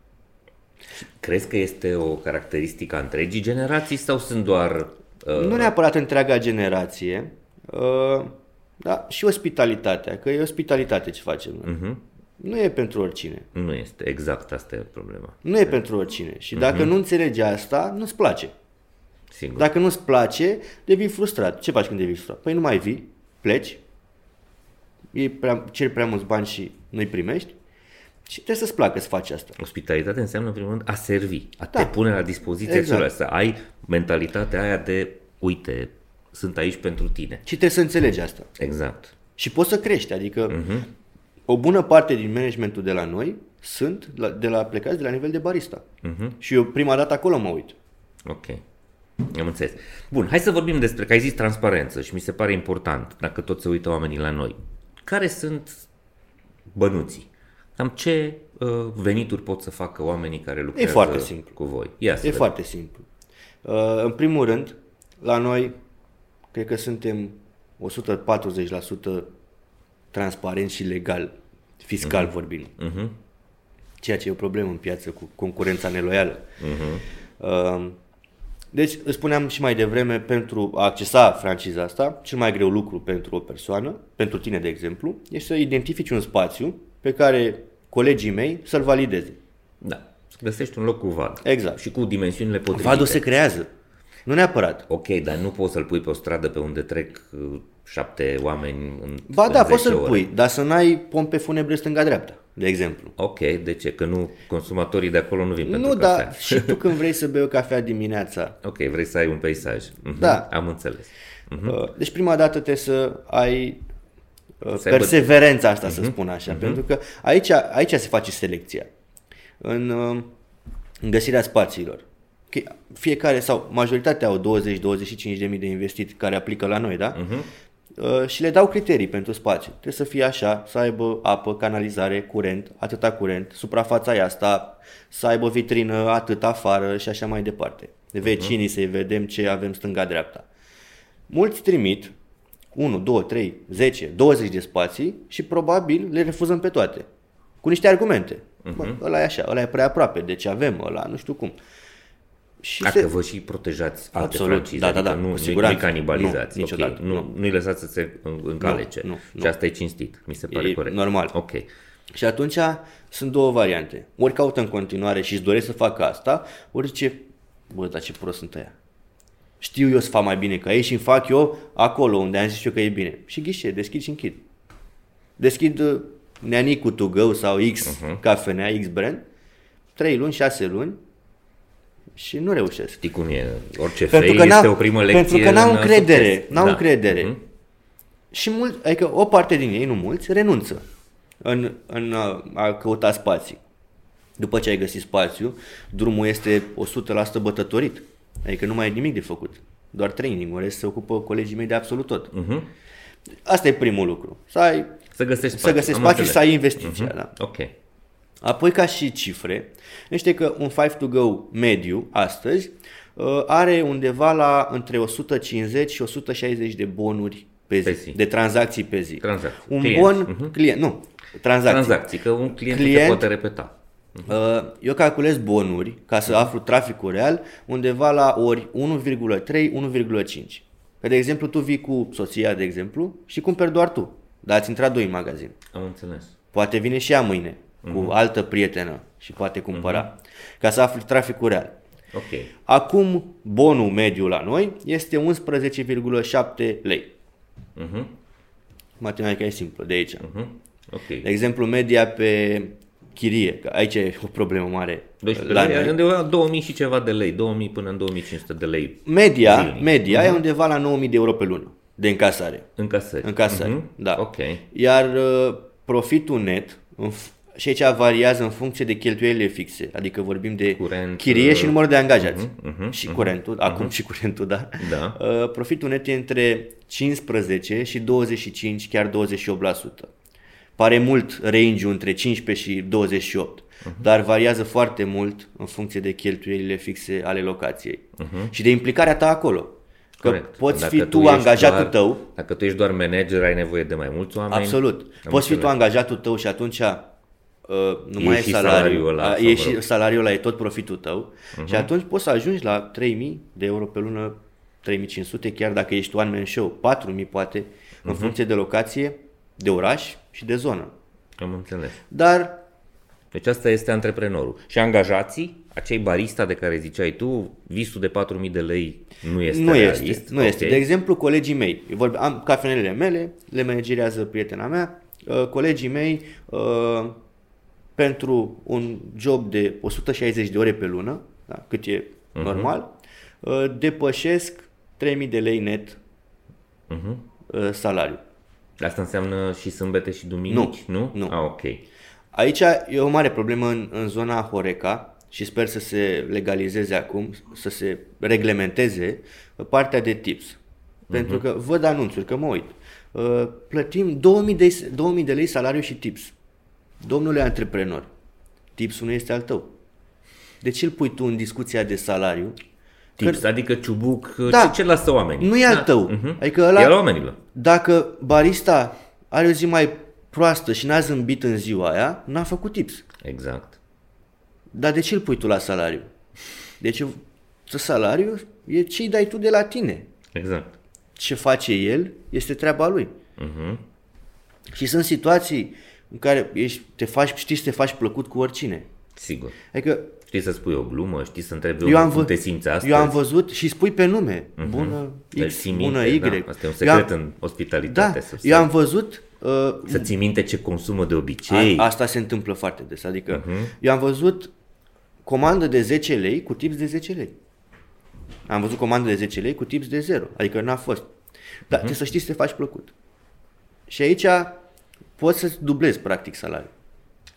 Crezi că este o caracteristică a întregii generații sau sunt doar... Uh, Nu neapărat întreaga generație, uh, da, și ospitalitatea, că e ospitalitate ce facem. noi. uh-huh. Nu e pentru oricine. Nu este, exact asta e problema. Nu e pentru oricine. Și dacă nu înțelegi asta, nu-ți place. Sigur. Dacă nu-ți place, devii frustrat. Ce faci când devii frustrat? Păi nu mai vii, pleci, iei prea, ceri prea mulți bani și nu-i primești și trebuie să-ți placă să faci asta. Ospitalitate înseamnă, în primul rând, a servi, a Da. te pune la dispoziția Exact. exact. să ai mentalitatea aia de, uite, sunt aici pentru tine. Și trebuie să înțelegi asta. Exact. Și poți să crești, adică Mhm. O bună parte din managementul de la noi sunt la, de la plecați de la nivel de barista. Mhm. Și eu prima dată acolo mă uit. Ok. Am înțeles. Bun, hai să vorbim despre, că ai zis transparență și mi se pare important, dacă tot se uită oamenii la noi. Care sunt bănuții? Cam ce uh, venituri pot să facă oamenii care lucrează foarte simplu. cu voi? Ia să E vedem. foarte simplu. Uh, în primul rând, la noi, cred că suntem 140% transparent și legal, fiscal uh-huh. vorbind. Uh-huh. Ceea ce e o problemă în piață cu concurența neloială. Uh-huh. Uh, deci, îți spuneam și mai devreme, pentru a accesa franciza asta, cel mai greu lucru pentru o persoană, pentru tine de exemplu, este să identifici un spațiu pe care colegii mei să-l valideze. Da. Să găsești un loc cu vad. Exact. Și cu dimensiunile potrivite. Vadul se creează. Nu neapărat. Ok, dar nu poți să-l pui pe o stradă pe unde trec uh, șapte oameni în Ba în da, poți 10 să-l ore. pui, dar să n-ai pompe funebre stânga-dreapta, de exemplu. Ok, de ce? Că nu consumatorii de acolo nu vin pentru nu, cafea. dar și tu când vrei să bei o cafea dimineața. Ok, vrei să ai un peisaj. Mhm, Da. Am înțeles. Uh, Deci prima dată trebuie să ai uh, Să aibă- perseverența asta, să spun așa, pentru că aici, aici se face selecția. În, uh, în găsirea spațiilor. Ok, Fiecare sau majoritatea au 20-25 de mii de investit care aplică la noi, da? Uh, și le dau criterii pentru spațiu. Trebuie să fie așa, să aibă apă, canalizare, curent, atâta curent, suprafața e asta, să aibă vitrină atât afară și așa mai departe. Vecinii să-i vedem ce avem stânga-dreapta. Mulți trimit 1, 2, 3, 10, 20 de spații și probabil le refuzăm pe toate. Cu niște argumente. Bă, ăla e așa, ăla e prea aproape, deci avem ăla, nu știu cum. Și Dacă vă și protejați alte Absolut, francize, da, da, adică da, nu, cu nu, siguranță. nu canibalizați, Nu, ok, niciodată, nu, nu. nu-i lăsați să se în- încalece. Nu, nu, Și nu. asta e cinstit, mi se pare E corect. normal. Ok. Și atunci sunt două variante. Ori caută în continuare și își doresc să facă asta, ori zice, bă, dar ce prost sunt aia. Știu eu să fac mai bine ca ei și îmi fac eu acolo unde am zis eu că e bine. Și ghișe, deschid și închid. Deschid uh, Neanicu to go sau X uh-huh. cafenea, X brand, 3 luni, 6 luni și nu reușesc. Știi cum e? Orice Pentru fei că este n-au- o primă lecție pentru că n-au în încredere, succes. n-au Da. încredere. Mhm. Și mult, adică o parte din ei, nu mulți, renunță în, în a, a căuta spații. După ce ai găsit spațiu, drumul este 100% bătătorit. Adică nu mai e nimic de făcut. Doar training, în rest se ocupă colegii mei de absolut tot. Mhm. Asta e primul lucru. Să, ai, Să găsești să găsești am spații și să ai înțeles. investiția. Da. Ok. Apoi ca și cifre, știi că un 5 to go mediu astăzi uh, are undeva la între 150 și 160 de bonuri pe zi, Pe zi. de tranzacții pe zi. Tranzacții. Un Clienți. bon, Mhm. client, nu, tranzacții. Tranzacții, că un client, se Client- poate repeta. Uh, Eu calculez bonuri ca să aflu traficul real undeva la ori 1,3-1,5. Că de exemplu tu vii cu soția, de exemplu, și cumperi doar tu, dar ați intrat doi în magazin. Am înțeles. Poate vine și ea mâine cu altă prietenă și poate cumpăra, ca să afli traficul real. Ok. Acum, bonul mediu la noi este 11,7 lei. Mhm. Matematica e simplă, de aici. Mhm. Ok. De exemplu, media pe chirie, că aici e o problemă mare 12 la lei, noi. undeva la 2000 și ceva de lei, 2000 până în 2500 de lei Media, Zilnic. media e undeva la 9000 de euro pe lună de încasare. încasări. Încasări, Mhm. da. Ok. Iar uh, profitul net, în f- și aici variază în funcție de cheltuielile fixe, adică vorbim de Curent, chirie și uh, numărul de angajați. mhm, mhm, și curentul, acum și curentul, da. Da. Uh, profitul net e între 15 și 25, chiar 28%. Pare mult range între 15 și 28, Mhm. dar variază foarte mult în funcție de cheltuielile fixe ale locației și de implicarea ta acolo. Că Mhm. Corect. poți Dacă fi tu, ești angajatul doar, tău, Dacă tu ești doar manager, ai nevoie de mai mulți oameni. Absolut. Am Poți fi tu înțeles. angajatul tău și atunci uh, nu E mai e și salariul, salariul ăla, a, sau e mă și rog. Mhm. salariul ăla, e tot profitul tău și atunci poți să ajungi la 3000 de euro pe lună, 3500 chiar dacă ești one man show, 4000 poate, Mhm. în funcție de locație, de oraș și de zonă. Am înțeles. Dar Deci asta este antreprenorul. Și angajații, acei barista de care ziceai tu, visul de 4.000 de lei nu este nu realist. este, nu Ok. este. De exemplu, colegii mei, eu vorbe, am cafenelele mele, le managerează prietena mea, uh, colegii mei uh, pentru un job de 160 de ore pe lună, da, cât e Mhm. normal, uh, depășesc 3000 de lei net Mhm. uh, salariu. Asta înseamnă și sâmbete și duminici, nu? nu. Ah, ok. Aici e o mare problemă în, în zona Horeca și sper să se legalizeze acum, să se reglementeze partea de tips. Pentru că văd anunțuri, că mă uit. Uh, Plătim 2000 de, 2000 de lei salariu și tips. Domnule antreprenor, tipsul nu este al tău. De ce îl pui tu în discuția de salariu Tips, adică ciubuc, Da. da. ce, ce lasă oamenii? Nu e al da. tău. Mhm. Adică ăla- E al oamenilor. Dacă barista are o zi mai proastă și n-a zâmbit în ziua aia, n-a făcut tips. Exact. Dar de ce îl pui tu la salariu? Deci salariu e ce îi dai tu de la tine. Exact. Ce face el este treaba lui. Mhm. Și sunt situații în care ești, te faci, știi să te faci plăcut cu oricine. Sigur. Adică Știi să spui o glumă, știi să întrebi eu am, omul cum vă, te simți astăzi. eu am văzut și spui pe nume. Bună Îl X, ții bună minte, Y. Da, asta e un Eu am- secret în ospitalitate. Da, să, eu am văzut uh, să ții minte ce consumă de obicei. A, asta se întâmplă foarte des. Adică uh-huh. eu am văzut comandă de 10 lei cu tips de 10 lei. Am văzut comandă de 10 lei cu tips de 0. Adică n-a fost. Dar uh-huh. trebuie să știi să te faci plăcut. Și aici poți să dublezi practic salariul.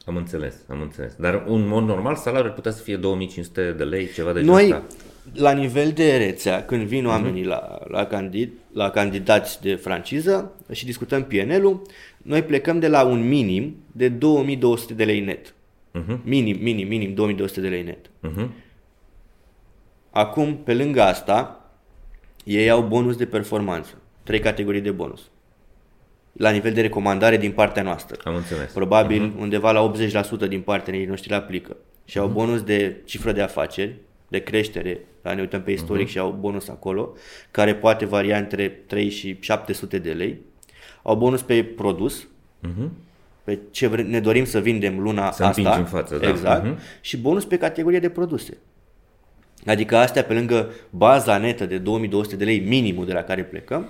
Am înțeles, am înțeles. Dar un mod normal salariul ar putea să fie 2500 de lei, ceva de Noi, genul ăsta. la nivel de rețea, când vin oamenii la, la, candid, la candidați de franciză și discutăm PNL-ul, noi plecăm de la un minim de 2200 de lei net. Mhm. Minim, minim, minim 2200 de lei net. Mhm. Acum, pe lângă asta, ei au bonus de performanță. Trei categorii de bonus. La nivel de recomandare din partea noastră. Am înțeles. Probabil undeva la 80% din partenerii noștri le aplică. Și au bonus de cifră de afaceri, de creștere, la ne uităm pe istoric și au bonus acolo, care poate varia între 3 și 700 de lei. Au bonus pe produs, Mhm. pe ce vre- ne dorim să vindem luna Să asta. împingi în față, da. Exact. Mhm. Și bonus pe categorie de produse. Adică astea pe lângă baza netă de 2200 de lei minimul de la care plecăm,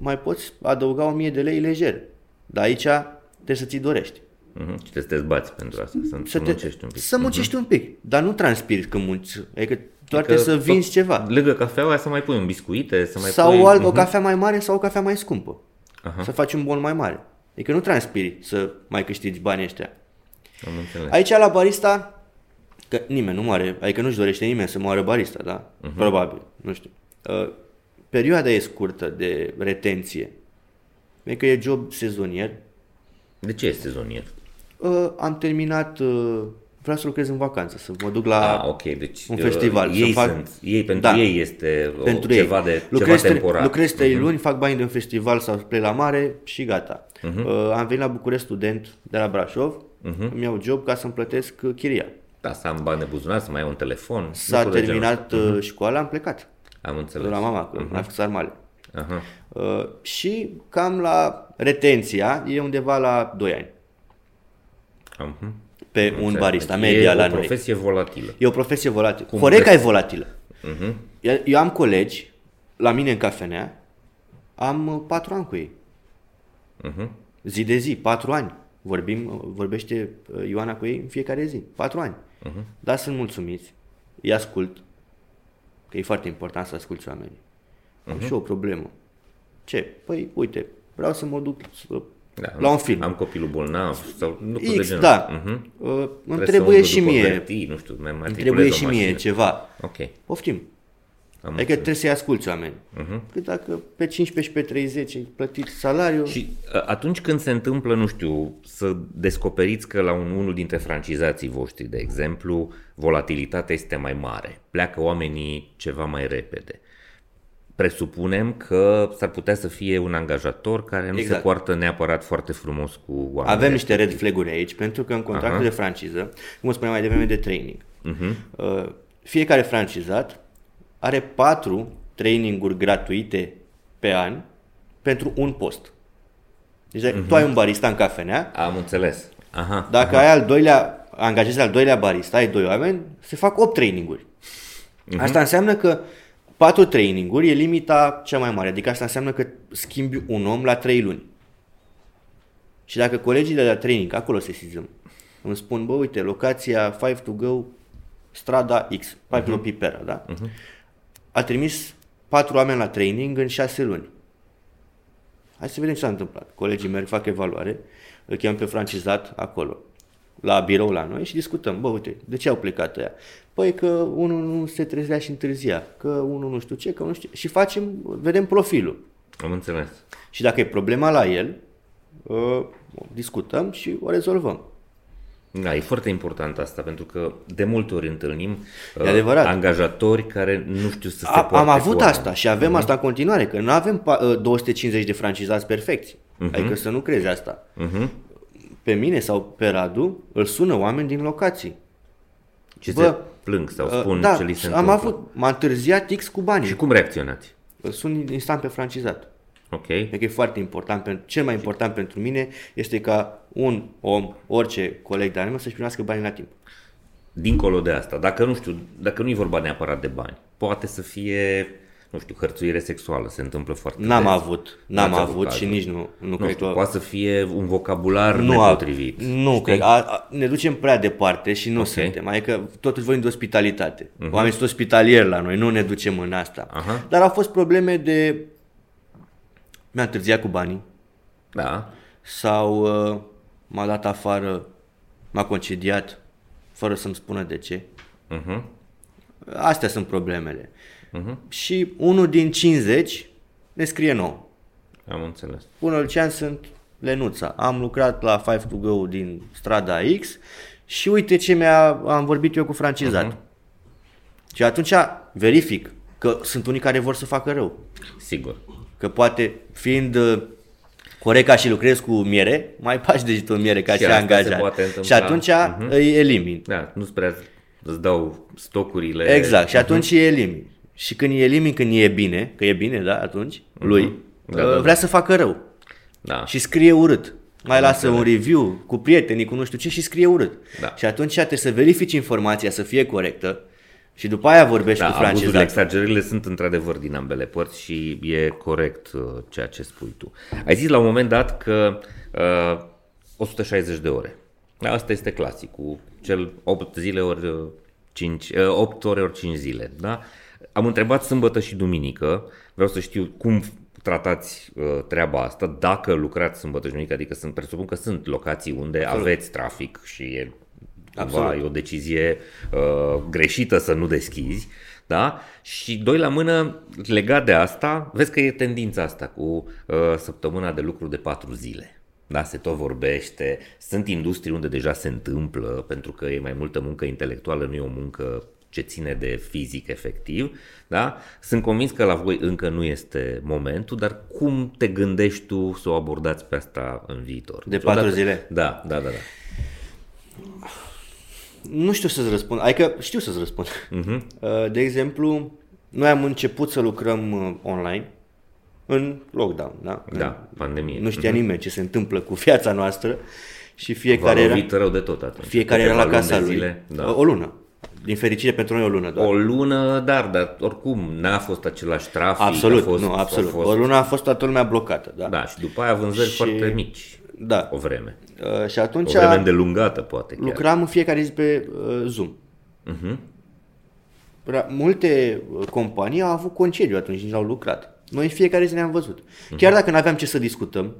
mai poți adăuga 1000 de lei lejer. Dar aici trebuie să ți dorești. Mhm. Și trebuie să te zbați pentru asta, să, să, Să, te, muncești un pic. să muncești un pic, dar nu transpiri când munci. Adică doar Adică trebuie să vinzi tot ceva. Lângă cafeaua aia să mai pui un biscuite, să mai Sau pui... o, alt, o Mhm. cafea mai mare sau o cafea mai scumpă. Aha. Să faci un bon mai mare. Adică nu transpiri să mai câștigi banii ăștia. Am înțeles. Aici la barista, că nimeni nu moare, adică nu-și dorește nimeni să moară barista, da? Uh-huh. Probabil, nu știu. Uh, perioada e scurtă de retenție. Adică e job sezonier. De ce este sezonier? Uh, am terminat, uh, vreau să lucrez în vacanță, să mă duc la... ah, ok, deci un uh, festival, Ei, să fac- sunt, ei pentru Da. ei este o, pentru ceva ei. de lucrez, ceva trei- temporar. lucrez trei luni, fac bani de un festival sau plec la mare și gata. Mhm. Uh, am venit la București student de la Brașov, îmi iau job ca să-mi plătesc uh, chiria. Da, să am bani de buzunar, să mai ai un telefon. S-a lucruri de genul terminat uh, școala, am plecat. Ăsta. Am De înțeles. la mama, că uh-huh. la armale. Aha. Uh, și cam la retenția e undeva la 2 ani Aha. pe Am un înțeles. barista, Deci media e la o noi. profesie volatilă. E o profesie volatilă. Cum Horeca vreți? e volatilă. Mhm. Eu- Eu am colegi la mine în cafenea, am uh, patru ani cu ei. Mhm. Zi de zi, patru ani. Vorbim, uh, vorbește uh, Ioana cu ei în fiecare zi. Patru ani. Mhm. Dar sunt mulțumiți. Îi ascult. Că e foarte important să asculti oamenii. Am Mhm. și eu o problemă. Ce? Păi, uite, vreau să mă duc să, Da, la un film. Am copilul bolnav sau lucruri de X, genul. da. Mhm. Uh, îmi Trebuie să trebuie umblu și după mie. hârtii, nu știu, mai Îmi matriculez trebuie o și mie mașină. ceva. Ok. Poftim. Am Adică trebuie să-i asculți oameni. Mhm. Cât dacă pe 15 și pe 30 ai plătit salariul, Și a, atunci când se întâmplă, nu știu, să descoperiți că la un, unul dintre francizații voștri, de exemplu, volatilitatea este mai mare, pleacă oamenii ceva mai repede. Presupunem că s-ar putea să fie un angajator care nu Exact. se poartă neapărat foarte frumos cu oamenii. avem niște red flag-uri aici, pentru că în contractul Aha. de franciză, cum spuneam mai devreme de training, Mhm. uh, fiecare francizat are patru traininguri gratuite pe an pentru un post. Deci tu ai un barista în cafenea, Am înțeles. Aha. dacă ai al doilea, angajezi al doilea barista, ai doi oameni, se fac 8 traininguri. Asta înseamnă că patru traininguri e limita cea mai mare, adică asta înseamnă că schimbi un om la 3 luni. Și dacă colegii de la training, acolo se sizăm, îmi spun, bă, uite, locația 5 to go, strada X, 5 to Pipera, da? A trimis patru oameni la training în 6 luni. Hai să vedem ce s-a întâmplat. Colegii merg, fac evaluare, îl chem pe francizat acolo, la birou la noi și discutăm. Bă, uite, de ce au plecat ăia? Păi că unul nu se trezea și întârzia, că unul nu știu ce, că nu știu Și facem, vedem profilul. Am înțeles. Și dacă e problema la el, uh, discutăm și o rezolvăm. Da, e foarte important asta, pentru că de multe ori întâlnim E adevărat. angajatori care nu știu să se A, poarte am cu avut oameni. asta și avem asta în continuare, că nu avem pa- uh, 250 de francizați perfecți. Adică să nu crezi asta. Mhm. Pe mine sau pe Radu îl sună oameni din locații. Și Bă, se plâng sau Uh, spun da, ce li se am întâmplă. avut, m-a întârziat X cu banii. Și cum reacționați? Îl sun instant pe francizat. Ok. Cred că e foarte important. pentru- Cel mai important pentru mine este ca un om, orice coleg de-al meu, să-și primească banii la timp. Dincolo de asta, dacă nu știu, dacă nu e vorba neapărat de bani, poate să fie, nu știu, hărțuire sexuală, se întâmplă foarte N-am des. avut, n-am N-ați avut cazul. și nici nu, nu, Nu cred știu, că... poate să fie un vocabular Nu, a, nepotrivit. nu știi? cred. A, a, ne ducem prea departe și nu Ok. suntem. Adică totuși vorbim de ospitalitate. Uh-huh. Oamenii sunt ospitalieri la noi, nu ne ducem în asta. Aha. Dar au fost probleme de... Mi-a întârziat cu banii Da, sau uh, m-a dat afară, m-a concediat fără să-mi spună de ce. uh-huh. Astea sunt problemele. Uh-huh. Și unul din 50 ne scrie nou. am înțeles. Bună, Lucian, sunt Lenuța. Am lucrat la Five to Go din strada X și uite ce mi-a, am vorbit eu cu francizat. Uh-huh. Și atunci verific că sunt unii care vor să facă rău. Sigur. Că poate, fiind uh, corect ca și lucrez cu miere, mai faci degetul în miere ca Și și, asta se angajat. poate Și întâmpla. atunci Mhm. îi elimin. Da, nu-ți prea îți dau stocurile. Exact. Și atunci îi elimin. Și când îi elimin, când e bine, că e bine, da, atunci, lui, Da, uh, da, da. vrea să facă rău. Da. Și scrie urât. Mai lasă un review cu prietenii, cu nu știu ce și scrie urât. Da. Și atunci trebuie să verifici informația să fie corectă și după aia vorbești Da, cu abuzurile, francizat. exagerările sunt într-adevăr din ambele părți și e corect uh, ceea ce spui tu. Ai zis la un moment dat că uh, 160 de ore. Da, Asta este clasicul, cel 8 zile ori uh, 5, uh, 8 ore ori 5 zile. Da? Am întrebat sâmbătă și duminică, vreau să știu cum tratați uh, treaba asta, dacă lucrați sâmbătă și duminică, adică sunt, presupun că sunt locații unde aveți trafic și e cumva Absolut. e o decizie uh, greșită să nu deschizi, da? Și doi la mână, legat de asta, vezi că e tendința asta cu uh, săptămâna de lucru de patru zile. Da, se tot vorbește, sunt industrii unde deja se întâmplă, pentru că e mai multă muncă intelectuală, nu e o muncă ce ține de fizic efectiv, da? Sunt convins că la voi încă nu este momentul, dar cum te gândești tu să o abordați pe asta în viitor? De Deci, patru odată- zile? Da, da, da, da. Nu știu să-ți răspund, adică știu să-ți răspund. Mhm. Uh, De exemplu, noi am început să lucrăm uh, online în lockdown, da? Da, pandemie. Nu știa nimeni ce se întâmplă cu viața noastră și V-a fiecare era, lovit rău de tot atunci. fiecare era la Câteva luni casa de lui. Zile, da. O, o lună. Din fericire pentru noi o lună doar. O lună, dar, dar oricum n-a fost același trafic. absolut, a fost, nu, absolut. A fost, O lună a fost toată lumea blocată, da. Da, și după aia vânzări Și- foarte mici. Da. O vreme. Uh, și O atunci vreme îndelungată, poate chiar. lucram în fiecare zi pe uh, Zoom. Mhm. Ra- Multe uh, companii au avut concediu atunci, nici au lucrat. Noi în fiecare zi ne-am văzut. Mhm. Chiar dacă nu aveam ce să discutăm,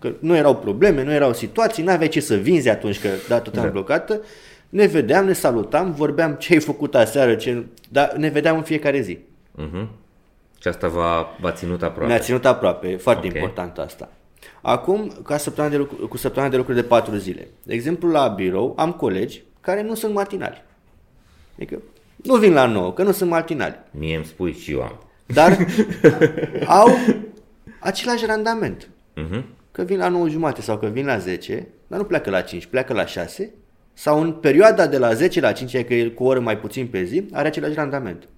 că nu erau probleme, nu erau situații, nu aveai ce să vinzi atunci că da, tot am Da. blocată, ne vedeam, ne salutam, vorbeam ce ai făcut aseară, ce... dar ne vedeam în fiecare zi. Mhm. Și asta v-a, v-a ținut aproape. Ne-a ținut aproape, e foarte Ok. important asta. Acum, ca săptămâna de lucru, cu săptămâna de lucru de 4 zile. De exemplu, la birou am colegi care nu sunt matinali. Adică nu vin la 9, că nu sunt matinali. Mie îmi spui și eu am. Dar au același randament. Mhm. Că vin la 9 jumate sau că vin la 10, dar nu pleacă la 5, pleacă la 6. Sau în perioada de la 10 la 5, adică e cu o oră mai puțin pe zi, are același randament.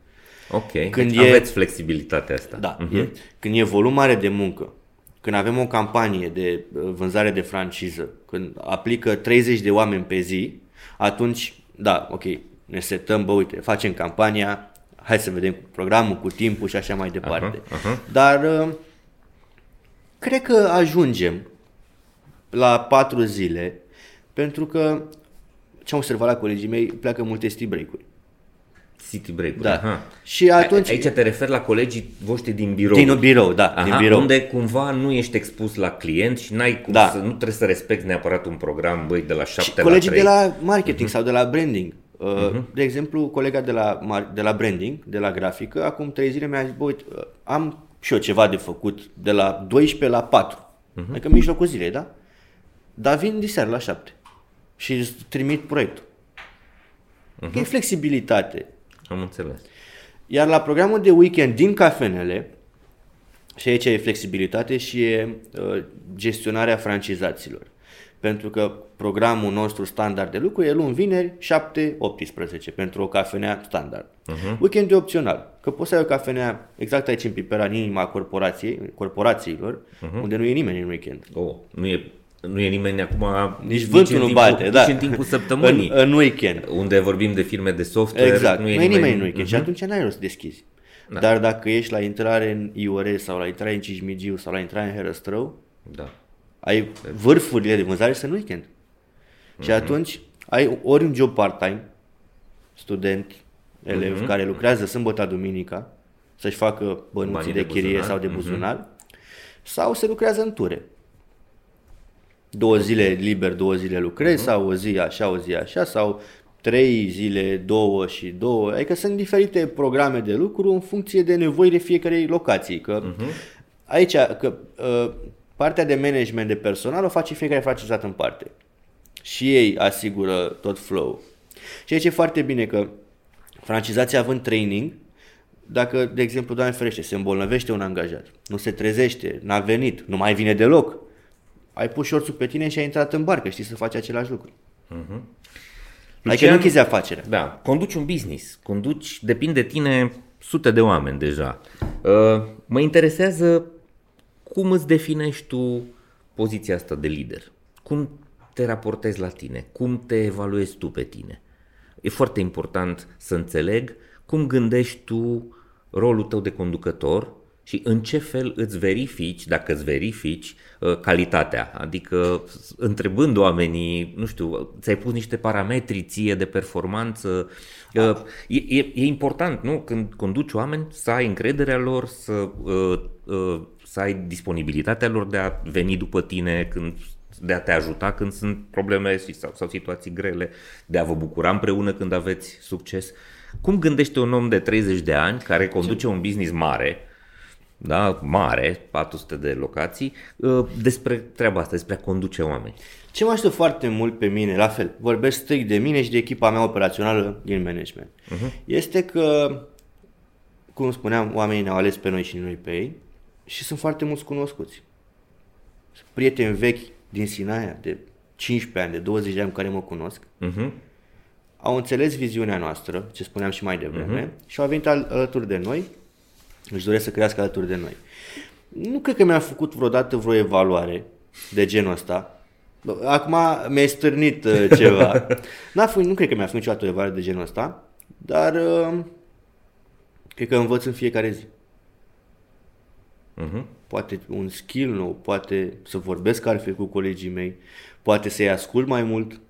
Ok, Când deci e- aveți flexibilitatea asta. Da, Mhm. e, când e volum mare de muncă, când avem o campanie de uh, vânzare de franciză, când aplică 30 de oameni pe zi, atunci, da, ok, ne setăm, bă, uite, facem campania, hai să vedem programul cu timpul și așa mai departe. Aha, aha. Dar uh, cred că ajungem la patru zile, pentru că ce am observat la colegii mei, pleacă multe tea break-uri. City break Da. Aha. Și atunci... Aici te referi la colegii voștri din birou. Din birou, da, Aha, din birou. unde cumva nu ești expus la client și n-ai cum Da. să, nu trebuie să respecti neapărat un program, băi, de la 7 Și la colegii 3. de la marketing sau de la branding. Uh, De exemplu, colega de la, mar- de la branding, de la grafică, acum trei zile mi-a zis, bă, uite, uh, am și eu ceva de făcut de la 12 la 4. Adică în mijlocul zilei, da? Dar vin diseară la 7. și îți trimit proiectul. Uh-huh. E flexibilitate. Am înțeles. Iar la programul de weekend din cafenele, și aici e flexibilitate și e uh, gestionarea francizaților. Pentru că programul nostru standard de lucru e luni, vineri, 7-18 pentru o cafenea standard. Uh-huh. Weekend e opțional, că poți să ai o cafenea exact aici în Pipera, în inima corporației, corporațiilor, uh-huh. unde nu e nimeni în weekend. Oh, nu e nu e nimeni acum nici vântul nu bate, nici da. în timpul săptămânii. în, în weekend. Unde vorbim de firme de software, Exact, nu e, nimeni, nimeni în weekend uh-huh. și atunci n-ai rost să deschizi. Da. Dar dacă ești la intrare în IOR sau la intrare în Cismigiu sau la intrare în Herăstrău, Da. ai vârfurile de vânzare să în weekend. Mm-hmm. Și atunci ai ori un job part-time, student, elev, mm-hmm. care lucrează sâmbătă, duminica, să-și facă bănuții Banii de, de chirie buzunar. sau de buzunar, mm-hmm. sau se lucrează în ture. Două zile liber, două zile lucrezi, mm-hmm. sau o zi așa, o zi așa, sau trei zile, două și două. Adică sunt diferite programe de lucru în funcție de nevoile fiecarei locații. Că mm-hmm. aici, că uh, partea de management de personal o face fiecare francizat în parte. Și ei asigură tot flow. Și aici e foarte bine că francizația având training, dacă, de exemplu, Doamne ferește, se îmbolnăvește un angajat, nu se trezește, n-a venit, nu mai vine deloc, ai pus șorțul pe tine și ai intrat în barcă, știi să faci același lucru. Uh-huh. Adică nu închizi afacerea. Da, conduci un business, conduci, depinde de tine sute de oameni deja. Uh, mă interesează cum îți definești tu poziția asta de lider. Cum te raportezi la tine? Cum te evaluezi tu pe tine? E foarte important să înțeleg cum gândești tu rolul tău de conducător și în ce fel îți verifici, dacă îți verifici, uh, calitatea. Adică întrebând oamenii, nu știu, ți-ai pus niște parametri ție de performanță. Uh, E, e, e important, nu? Când conduci oameni, să ai încrederea lor, să, uh, uh, să ai disponibilitatea lor de a veni după tine când de a te ajuta când sunt probleme sau, sau situații grele, de a vă bucura împreună când aveți succes. Cum gândește un om de 30 de ani care conduce un business mare, da, mare, 400 de locații, uh, despre treaba asta, despre a conduce oameni? Ce mă ajută foarte mult pe mine, la fel, vorbesc strict de mine și de echipa mea operațională din management, uh-huh. este că, cum spuneam, oamenii ne-au ales pe noi și noi pe ei și sunt foarte mulți cunoscuți. Sunt prieteni vechi din Sinaia, de 15 ani, de 20 de ani care mă cunosc, Uh-huh. au înțeles viziunea noastră, ce spuneam și mai devreme, uh-huh. și au venit al- alături de noi, își doresc să crească alături de noi. Nu cred că mi-a făcut vreodată vreo evaluare de genul ăsta. Bă, Acum mi-ai stârnit uh, ceva. N-a făcut, nu cred că mi-a făcut niciodată o evaluare de genul ăsta, dar uh, cred că învăț în fiecare zi. Uh-huh. Poate un skill nou, poate să vorbesc altfel cu colegii mei, poate să-i ascult mai mult.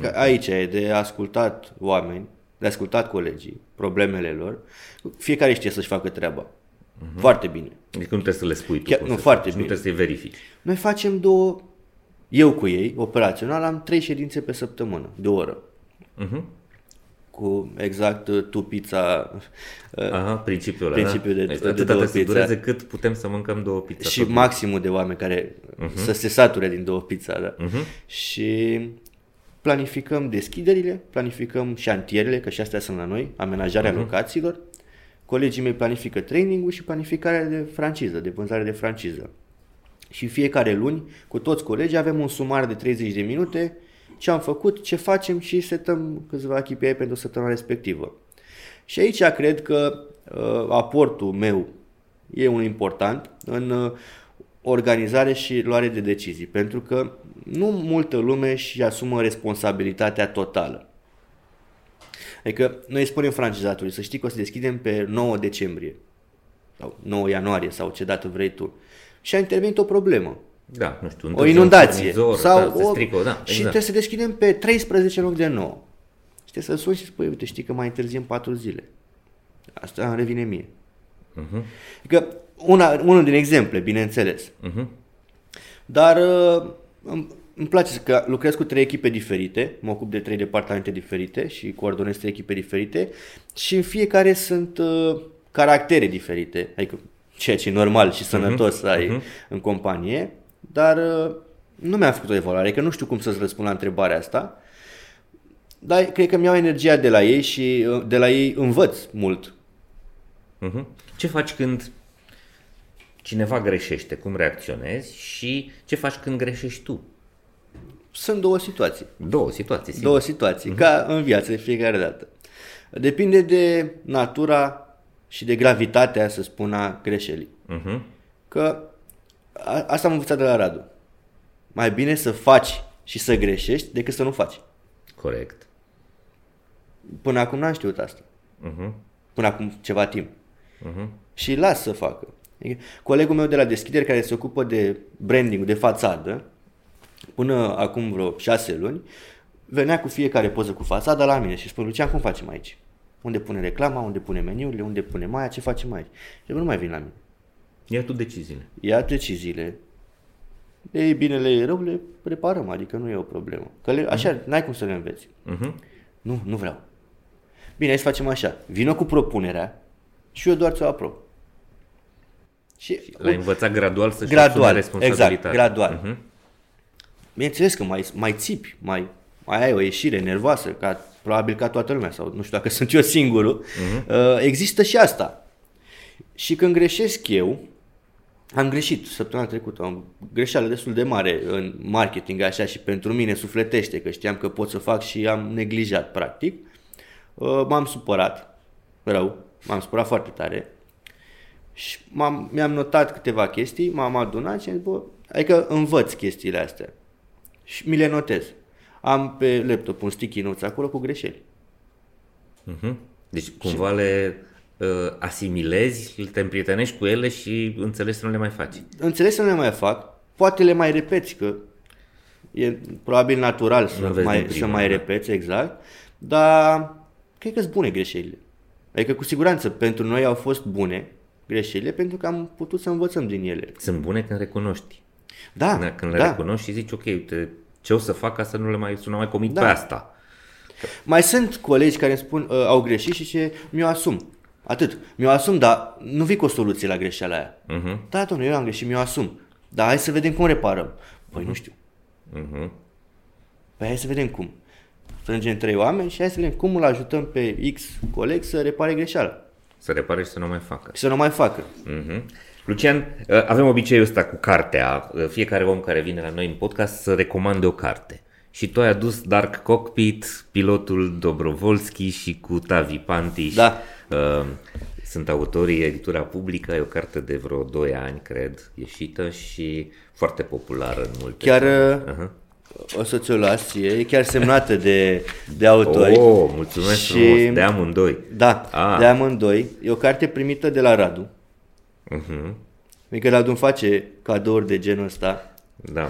Că aici e de ascultat oameni, de ascultat colegii, problemele lor. Fiecare știe să-și facă treaba. Foarte bine. Adică nu trebuie să le spui tu. Chiar- cum nu, să foarte faci, Nu bine. trebuie să-i verifici. Noi facem două, eu cu ei, operațional, am trei ședințe pe săptămână, de o oră. Uh-huh. Cu exact uh, tu pizza uh, Aha, principiul ăla, Principiul da? de- Deci de atâta două trebuie să pizza. dureze cât putem să mâncăm două pizza. și tot. maximul de oameni care uh-huh. să se sature din două pizza, da? Uh-huh. Și planificăm deschiderile, planificăm șantierele, că și astea sunt la noi, amenajarea uh-huh. locațiilor. Colegii mei planifică trainingul și planificarea de franciză, de vânzare de franciză. Și fiecare luni, cu toți colegii, avem un sumar de 30 de minute, ce am făcut, ce facem și setăm câțiva KPI pentru săptămâna respectivă. Și aici cred că uh, aportul meu e unul important în uh, organizare și luare de decizii, pentru că nu multă lume și asumă responsabilitatea totală. Adică noi îi spunem francizatului să știi că o să deschidem pe 9 decembrie sau 9 ianuarie sau ce dată vrei tu și a intervenit o problemă, Da, nu știu, o întârzi un inundație furnizor, sau da, se o... strică, da, și exact. trebuie să deschidem pe 13 în loc de 9. Și trebuie să suni și spui, uite, știi că mai întârziem 4 zile. Asta îmi revine mie. Uh-huh. Adică una, unul din exemple, bineînțeles. Uh-huh. Dar uh, îmi, îmi place că lucrez cu trei echipe diferite, mă ocup de trei departamente diferite și coordonez trei echipe diferite și în fiecare sunt uh, caractere diferite, adică ceea ce e normal și sănătos să ai mhm. în companie, dar uh, Nu mi-a făcut o evaluare, că nu știu cum să-ți răspund la întrebarea asta, dar cred că mi-au energia de la ei și uh, de la ei învăț mult. Uh-huh. Ce faci când cineva greșește, cum reacționezi și ce faci când greșești tu? Sunt două situații. Două situații, sigur. Două situații, uh-huh. ca în viață de fiecare dată. Depinde de natura și de gravitatea, să spun, a greșelii. Uh-huh. Că a, asta am învățat de la Radu. Mai bine să faci și să greșești decât să nu faci. Corect. Până acum n-am știut asta. Uh-huh. Până acum ceva timp. Uh-huh. Și las să facă. Adică, Colegul meu de la deschidere care se ocupă de branding de fațadă, până acum vreo șase luni, venea cu fiecare poză cu fațada la mine și spune, Lucian, cum facem aici? Unde pune reclama, unde pune meniurile, unde pune maia, ce facem aici? Și eu, nu mai vin la mine. Ia tu deciziile. Ia deciziile. E binele, e rău, le preparăm, adică nu e o problemă. Că le, așa, n-ai cum să le înveți. Uh-huh. Nu, nu vreau. Bine, hai să facem așa. Vină cu propunerea și eu doar ți-o aprob. Și L-ai învățat gradual să-și gradual, asume responsabilitatea. exact, gradual. Uh-huh. Bineînțeles că mai, mai țipi, mai, mai ai o ieșire nervoasă, ca, probabil ca toată lumea, sau nu știu dacă sunt eu singurul. Uh-huh. Uh, există și asta. Și când greșesc eu, am greșit săptămâna trecută, am greșeală destul de mare în marketing așa și pentru mine sufletește că știam că pot să fac și am neglijat practic. Uh, m-am supărat rău, m-am supărat foarte tare și m-am, mi-am notat câteva chestii, m-am adunat și am zis, bă, adică învăț chestiile astea și mi le notez. Am pe laptop un sticky notes acolo cu greșeli. Uh-huh. Deci cumva le uh, asimilezi, te împrietenești cu ele și înțelegi să nu le mai faci. Înțeles să nu le mai fac, poate le mai repeți, că e probabil natural să vezi din mai, prima, să mai da. repeți, exact, dar cred că sunt bune greșelile. Adică cu siguranță pentru noi au fost bune greșelile pentru că am putut să învățăm din ele. Sunt bune când recunoști. Da, Când, când le da. recunoști și zici, ok, uite, ce o să fac ca să nu le mai, să nu mai comit Da. pe asta. Mai sunt colegi care îmi spun, uh, au greșit și ce mi-o asum. Atât. Mi-o asum, dar nu vii cu o soluție la greșeala aia. Uh-huh. Da, domnule, eu am greșit, mi-o asum. Dar hai să vedem cum reparăm. Păi nu știu. Uh-huh. Păi hai să vedem cum. Strângem trei oameni și hai să vedem cum îl ajutăm pe X coleg să repare greșeala. Să repare și să nu mai facă. Și să nu mai facă. Mhm. Lucian, uh, avem obiceiul ăsta cu cartea. Uh, Fiecare om care vine la noi în podcast să recomande o carte. Și tu ai adus Dark Cockpit, pilotul Dobrovolski și cu Tavi Pantiș. Da. Uh, Sunt autorii editura publică, e o carte de vreo 2 ani, cred, ieșită și foarte populară în multe Chiar țări. Uh, Aha. o să ți-o las ție, e chiar semnată de, de autori. Oh, mulțumesc Și- frumos, de amândoi. Da, Ah. de amândoi. E o carte primită de la Radu. Mhm. Adică Radu îmi face cadouri de genul ăsta. Da.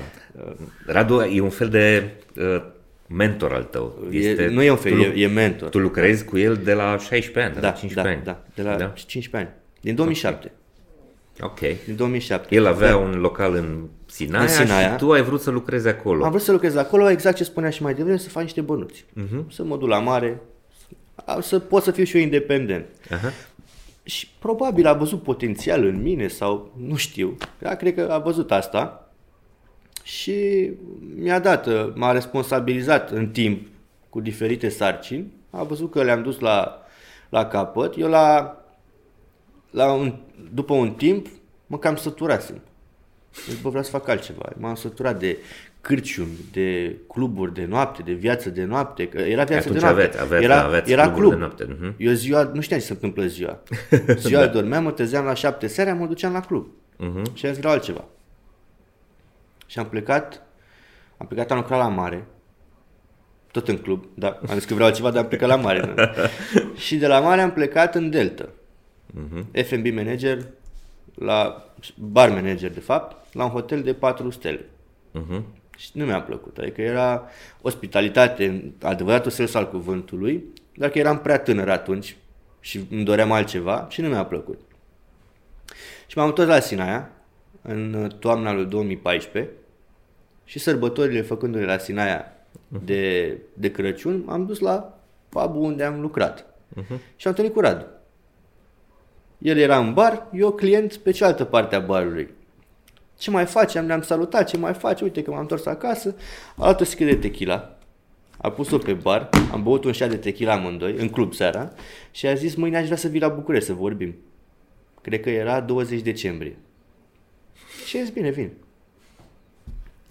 Radu e un fel de uh, mentor al tău. E, nu e un fel, tu, e, e mentor. Tu lucrezi cu el de la 16 ani, de da, la 15 da, ani. da, de la da? 15 ani. Din 2007. Ok. Din 2007. El avea Da. un local în Sinaia, În Sinaia. și tu ai vrut să lucrezi acolo. Am vrut să lucrez acolo, exact ce spunea și mai devreme, să fac niște bănuți. Mhm. Să mă duc la mare, să- să pot să fiu și eu independent. Aha. Și probabil a văzut potențial în mine sau nu știu. Da, cred că a văzut asta și mi-a dat, uh, m-a responsabilizat în timp cu diferite sarcini. A văzut că le-am dus la, la capăt. Eu la, la un, după un timp mă cam săturasem. Deci, bă, vreau să fac altceva. M-am săturat de cârciumi, de cluburi de noapte, de viață de noapte, că era viață Atunci de noapte. aveți- aveți- era, aveți era cluburi club. de noapte, mhm. Eu ziua, nu știam ce se întâmplă ziua. Ziua da. dormeam, mă trezeam la șapte seara, mă duceam la club. Mhm. Și am zis, vreau altceva. Și am plecat, am plecat, am lucrat la mare, tot în club, da, am zis că vreau altceva, dar am plecat la mare. nu? și de la mare am plecat în Delta. Mhm. F&B manager, la bar manager de fapt, la un hotel de 4 stele. Mhm. Și nu mi-a plăcut. Adică era ospitalitate, în adevăratul sens al cuvântului, dar că eram prea tânăr atunci și îmi doream altceva și nu mi-a plăcut. Și m-am întors la Sinaia în toamna lui 2014 și sărbătorile făcându-le la Sinaia de, de Crăciun, am dus la pub unde am lucrat. Și am întâlnit cu Radu. El era în bar, eu client pe cealaltă parte a barului. Ce mai faci? Am ne-am salutat, ce mai faci? Uite că m-am întors acasă. A luat o sticlă de tequila, a pus-o pe bar, am băut un șat de tequila amândoi, în club seara, și a zis, mâine aș vrea să vii la București să vorbim. Cred că era 20 decembrie. Și a zis, bine, vin.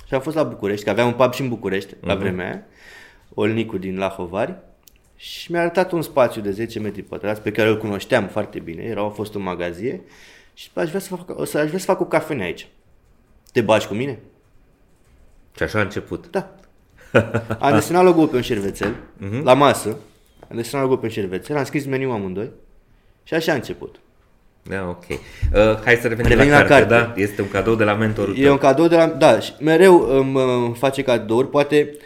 Și am fost la București, că aveam un pub și în București, la vremea aia, Olnicu din Lahovari, și mi-a arătat un spațiu de 10 metri pătrați pe care îl cunoșteam foarte bine, era a fost o magazie și aș vrea să fac, o să, aș vrea să fac o cafenea aici. Te bagi cu mine? Și așa a început. Da. Am desenat logo pe un șervețel, la masă, am desenat logo pe un șervețel, am scris meniul amândoi și așa a început. Da, ok. Uh, hai să revenim, Revenim la, la carte, carte. da? Este un cadou de la mentorul E tău. un cadou de la... Da, și mereu îmi uh, face cadouri, poate... Uh,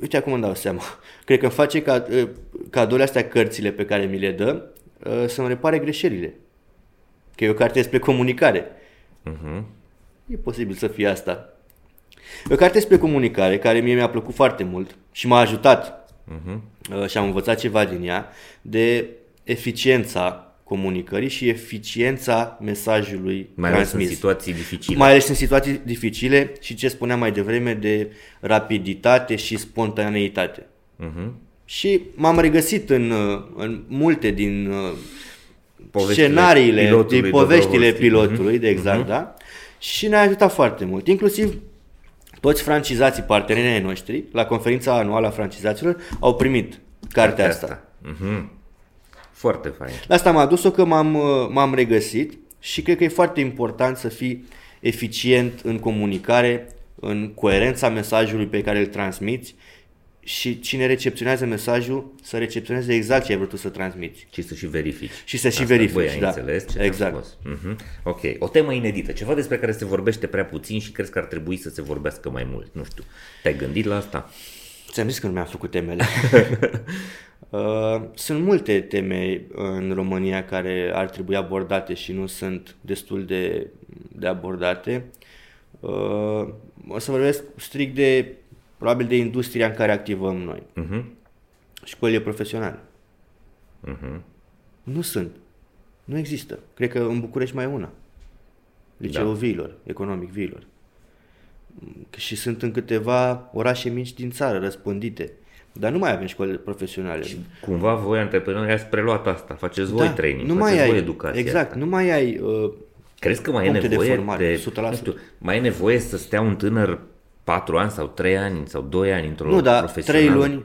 uite acum îmi dau seama. Cred că îmi face ca, uh, cadourile astea, cărțile pe care mi le dă, uh, să-mi repare greșelile. Că e o carte despre comunicare. Uh-huh. E posibil să fie asta. E o carte despre comunicare care mie mi-a plăcut foarte mult și m-a ajutat Uh-huh. uh, și am învățat ceva din ea de eficiența comunicării și eficiența mesajului Mai ales în transmis. situații dificile. Mai ales în situații dificile și ce spuneam mai devreme de rapiditate și spontaneitate. Uh-huh. Și m-am regăsit în, uh, în multe din uh, Poveștile scenariile, pilotului din poveștile Dobrovolski. pilotului, de exact, da? Și ne-a ajutat foarte mult. Inclusiv toți francizații, partenerii ai noștri, la conferința anuală a francizaților, au primit cartea asta. Uh-huh. Foarte fain. La asta m-a dus-o că m-am, uh, m-am regăsit și cred că e foarte important să fii eficient în comunicare, în coerența mesajului pe care îl transmiți și cine recepționează mesajul să recepționeze exact ce ai vrut tu să transmiți. Și să și verifici. Și să și Asta, verifici, băi, ai da. înțeles ce Exact. exact. Uh-huh. Ok. O temă inedită. Ceva despre care se vorbește prea puțin și crezi că ar trebui să se vorbească mai mult. Nu știu. Te-ai gândit la asta? Ți-am zis că nu mi-am făcut temele. Uh, sunt multe teme în România care ar trebui abordate și nu sunt destul de, de abordate. Uh, o să vorbesc strict de, probabil de industria în care activăm noi. Uh-huh. Școlile profesionale. Uh-huh. Nu sunt. Nu există. Cred că în București mai e una. Liceul da. Viilor, economic Viilor. Și sunt în câteva orașe mici din țară, răspândite. Dar nu mai avem școli profesionale. Cumva voi, antreprenorii, ați preluat asta. Faceți voi training, Da. nu faceți mai voi ai, educație. Exact, asta. nu mai ai uh, Crezi că mai e puncte de nevoie formare, de, 100%. nu știu, mai e nevoie să stea un tânăr 4 ani sau 3 ani sau 2 ani într-o Nu, dar profesională? trei luni,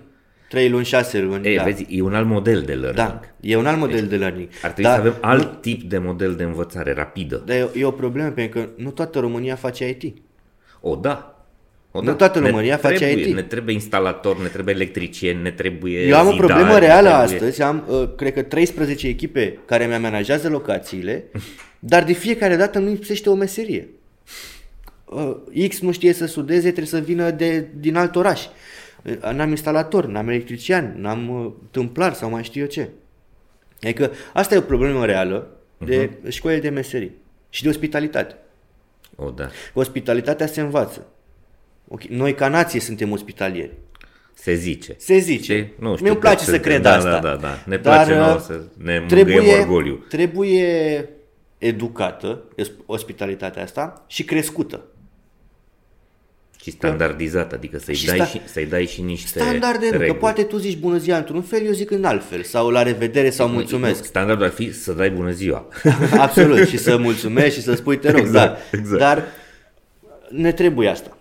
trei luni, șase luni. Ei, da. vezi, e un alt model de learning. da, e un alt model de learning. Ar trebui Dar să avem nu- alt tip de model de învățare rapidă. Dar e, e o problemă pentru că nu toată România face IT. O, da. O, Nu da. toată Ne România face trebuie, IT. Ne trebuie instalator, ne trebuie electricieni, ne trebuie Eu am o zidari, problemă ne reală trebuie... astăzi, am, uh, cred că 13 echipe care mi amenajează locațiile, dar de fiecare dată nu lipsește o meserie. Uh, X nu știe să sudeze, trebuie să vină de, din alt oraș. Uh, N-am instalator, n-am electrician, n-am uh, tâmplar sau mai știu eu ce. Adică asta e o problemă reală de uh-huh. școli de meserii și de ospitalitate. O, da. Ospitalitatea se învață. Ok, Noi ca nație suntem ospitalieri. Se zice. Se zice. Știi? Nu știu Mie îmi place cât să suntem. cred da, asta. Da, da, da. Ne Dar, place nouă uh, să ne mângâiem orgoliu. Trebuie educată ospitalitatea asta și crescută. Și standardizat, adică să-i, Și dai, sta- și, să-i dai și niște Standarde nu, că reguli. poate tu zici bună ziua într-un fel, eu zic în alt fel. Sau la revedere sau Nu, mulțumesc. Standardul ar fi să dai bună ziua. Absolut. Și să mulțumesc și să spui te rog. Exact, da. exact. Dar ne trebuie asta.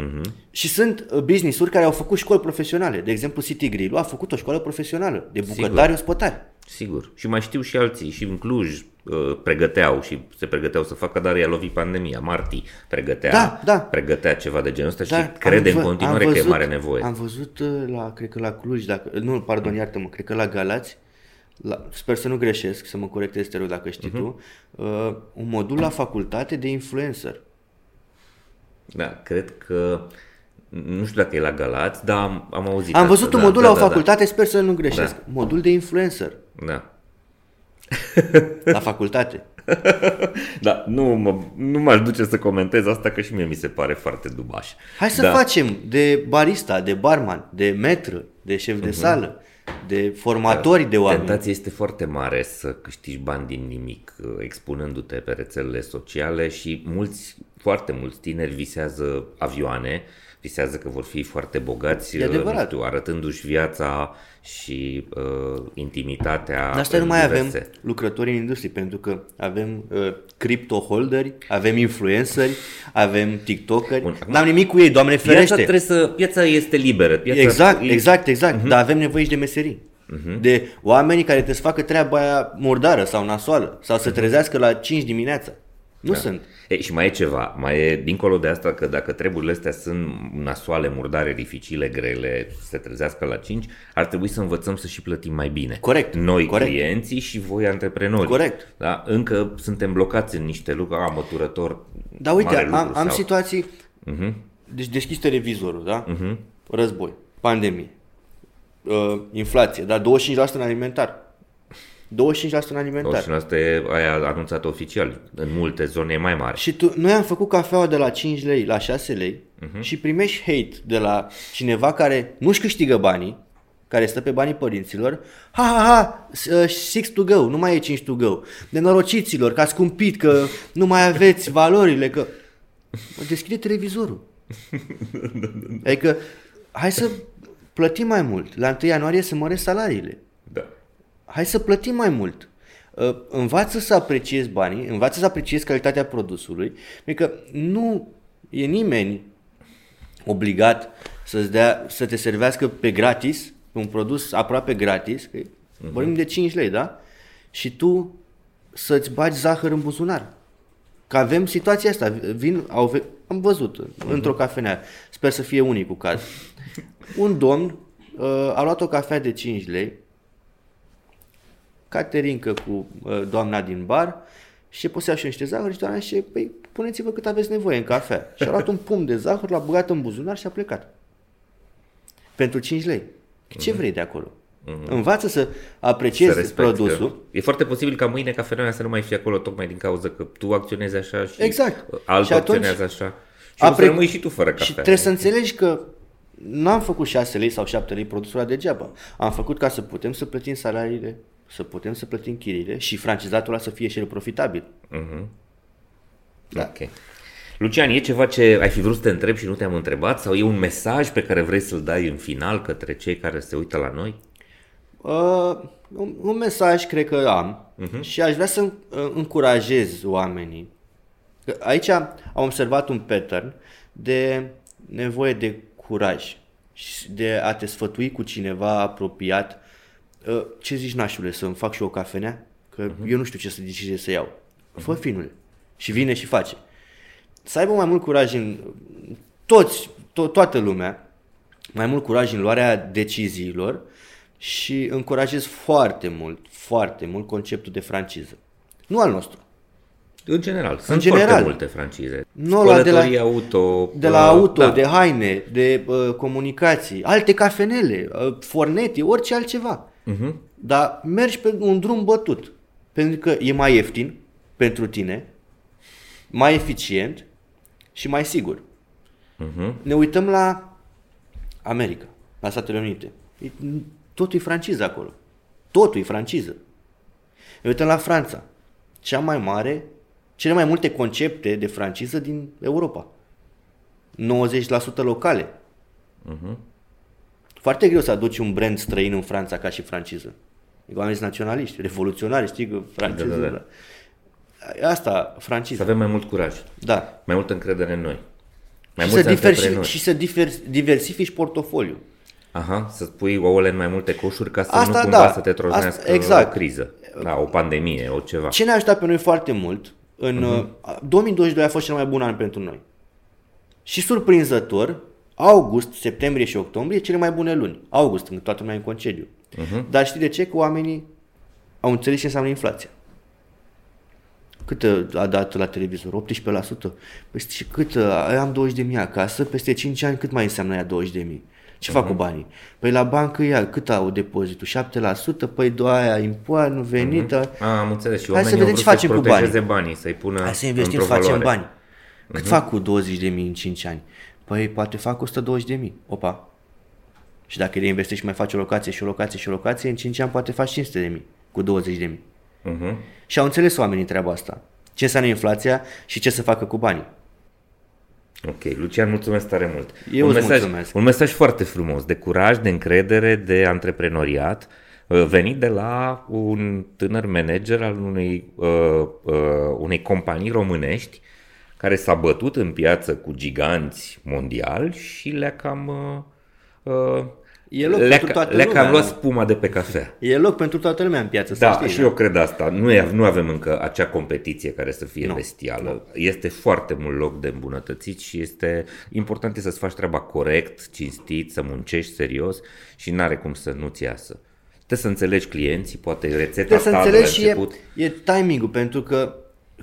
Mhm. Și sunt uh, business-uri care au făcut școli profesionale. De exemplu, City Grill a făcut o școală profesională de bucătari ospătari. Sigur. Și mai știu și alții, și în Cluj uh, pregăteau și se pregăteau să facă, dar i-a lovit pandemia. Marti pregătea, Da, da. pregătea ceva de genul ăsta și Dar crede am în vă- continuare am că e văzut- mare nevoie. Am văzut uh, la, cred că la Cluj, dacă, nu, pardon, iartă-mă, cred că la Galați, la, sper să nu greșesc, să mă corectez, te rog, dacă știi Mhm. tu, uh, un modul la facultate de influencer. Da, cred că nu știu dacă e la Galați, dar am, am auzit Am asta, văzut un da, modul da, la o da, facultate, sper să nu greșesc. Da. Modul de influencer Da. la facultate. Da, nu, mă, nu m-aș duce să comentez asta, că și mie mi se pare foarte dubaș. Hai să da. facem de barista, de barman, de metru, de șef de sală, de formatori de oameni. Tentația este foarte mare să câștigi bani din nimic, uh, expunându-te pe rețelele sociale și mulți foarte mulți tineri visează avioane, visează că vor fi foarte bogați, E adevărat. nu știu, arătându-și viața și uh, intimitatea. Dar asta în nu mai diverse. avem lucrători în industrie, pentru că avem uh, crypto-holderi, avem influenceri, avem tiktokeri. Bun, acum- N-am nimic cu ei, Doamne Piața, ferește. trebuie să, piața este liberă. Piața Exact, e- exact, exact. Mhm. Dar avem nevoie și de meserii. De oameni care trebuie să facă treaba aia murdară sau nasoală sau să trezească la 5 dimineața. Nu sunt. E, și mai e ceva, mai e dincolo de asta că dacă treburile astea sunt nasoale, murdare, dificile, grele, să se trezească la 5, ar trebui să învățăm să și plătim mai bine. Corect, Noi corect. clienții și voi antreprenori. Corect. Da? Încă suntem blocați în niște lucruri, a, măturător, Dar uite, mare am, lucru am sau... Mhm. situații, deci deschis televizorul, da? Război, pandemie, uh, inflație, dar 25% în alimentar. 25% în alimentar. Și asta e aia anunțat oficial. În multe zone e mai mare. Și tu, noi am făcut cafeaua de la 5 lei la 6 lei uh-huh. și primești hate de la cineva care nu-și câștigă banii, care stă pe banii părinților. Ha, ha, ha, s- uh, six to go, nu mai e 5 to go. De norociților, că ați cumpit, că nu mai aveți valorile, că... Mă, deschide televizorul. Adică, hai să plătim mai mult. La 1 ianuarie să măresc salariile Da. Hai să plătim mai mult. Uh, Învață să apreciezi banii, învață să apreciezi calitatea produsului, pentru că nu e nimeni obligat să-ți dea, să te servească pe gratis, un produs aproape gratis, că uh-huh. vorbim de 5 lei, da? Și tu să-ți bagi zahăr în buzunar. Că avem situația asta, vin, au, ve- am văzut uh-huh. într-o cafenea, sper să fie unicul caz. Un domn uh, a luat o cafea de 5 lei, Caterincă cu uh, doamna din bar și pus și niște zahăr și doamna și păi puneți-vă cât aveți nevoie în cafea. Și a luat un pumn de zahăr, l-a băgat în buzunar și a plecat. Pentru 5 lei. Ce vrei de acolo? Învață să apreciezi Mhm. Să respecti produsul. Că e foarte posibil ca mâine cafeneaua să nu mai fie acolo tocmai din cauza că tu acționezi așa și Exact. altul Și atunci acționează așa. Și Apre... o să apre- rămâi și tu fără cafea. Și trebuie să înțelegi că n-am făcut 6 lei sau 7 lei produsul ăla degeaba. Am făcut ca să putem să plătim salariile, să putem să plătim chiriile și francizatul ăla să fie și el profitabil. Da. Ok. Lucian, e ceva ce ai fi vrut să te întrebi și nu te-am întrebat? Sau e un mesaj pe care vrei să-l dai în final către cei care se uită la noi? Uh, un, un mesaj cred că am uh-huh. și aș vrea să uh, încurajez oamenii. Că Aici am observat un pattern de nevoie de curaj și de a te sfătui cu cineva apropiat. Uh, ce zici, nașule, să-mi fac și eu o cafenea? Că uh-huh. eu nu știu ce să decizie să iau. Fă finule. Și vine și face. Să aibă mai mult curaj în toți, to- toată lumea, mai mult curaj în luarea deciziilor și încurajez foarte mult, foarte mult conceptul de franciză. Nu al nostru. În general, sunt general. foarte multe francize. Nu la de la- Spălătorii auto. De la uh, auto, da. de haine, de uh, comunicații, alte cafenele, uh, fornete, orice altceva. Uh-huh. Dar mergi pe un drum bătut. Pentru că e mai ieftin pentru tine, mai eficient și mai sigur. Uh-huh. Ne uităm la America, la Statele Unite. E- Totul e franciză acolo. Totul e franciză. Ne uităm la Franța. Cea mai mare, cele mai multe concepte de franciză din Europa. 90% locale. Uh-huh. Foarte greu să aduci un brand străin în Franța ca și franciză. Oameni sunt naționaliști, revoluționari, știi că franceză. Da, da, da. da. Asta, Să franciză. avem mai mult curaj, Da. mai multă încredere în noi. Mai și, mulți să diversi- antreprenori. și să divers- diversifici portofoliul. Aha, să pui ouăle în mai multe coșuri ca să Asta nu cumva da. să te troznească Asta- exact. o criză. Da, o pandemie, o ceva. Ce ne-a ajutat pe noi foarte mult, în uh 2022 a fost cel mai bun an pentru noi. Și surprinzător, august, septembrie și octombrie, cele mai bune luni. August, când toată lumea e în concediu. Dar știi de ce? Că oamenii au înțeles ce înseamnă inflația. Cât uh, a dat la televizor? 18%. Păi și cât? uh, Am 20 de mii acasă, peste 5 ani cât mai înseamnă ea 20 de mii? Ce fac cu banii? Păi la bancă ea, cât au depozitul? 7%? Păi do aia impoan, venită. A, am înțeles. Și Hai să oamenii vedem au ce vrut facem să-și cu protejeze banii, să-i pună Hai să investim, să într-o facem valoare. bani. Cât fac cu 20 de mii în 5 ani? Păi poate fac 120 de mii. Opa. Și dacă reinvestești și mai faci o locație și o locație și o locație, în 5 ani poate faci 500 de mii cu 20 de mii. Mhm. Și au înțeles oamenii treaba asta. Ce înseamnă inflația și ce să facă cu banii. Ok, Lucian, mulțumesc tare mult. Eu un îți mesaj, mulțumesc. Un mesaj foarte frumos, de curaj, de încredere, de antreprenoriat, uh, venit de la un tânăr manager al unei, uh, uh, unei companii românești care s-a bătut în piață cu giganți mondiali și le-a cam... Uh, uh, E loc le-a, pentru toată le-a lumea, cam luat nu? spuma de pe cafea. E loc pentru toată lumea în piață, să Da, știi. și eu cred asta. Nu, e, nu avem încă acea competiție care să fie Nu. bestială. Este foarte mult loc de îmbunătățit și este important e să-ți faci treaba corect, cinstit, să muncești serios și n-are cum să nu-ți iasă. Trebuie să înțelegi clienții, poate rețeta Trebuie să ta de la înțelegi și e, început. e timing-ul, pentru că,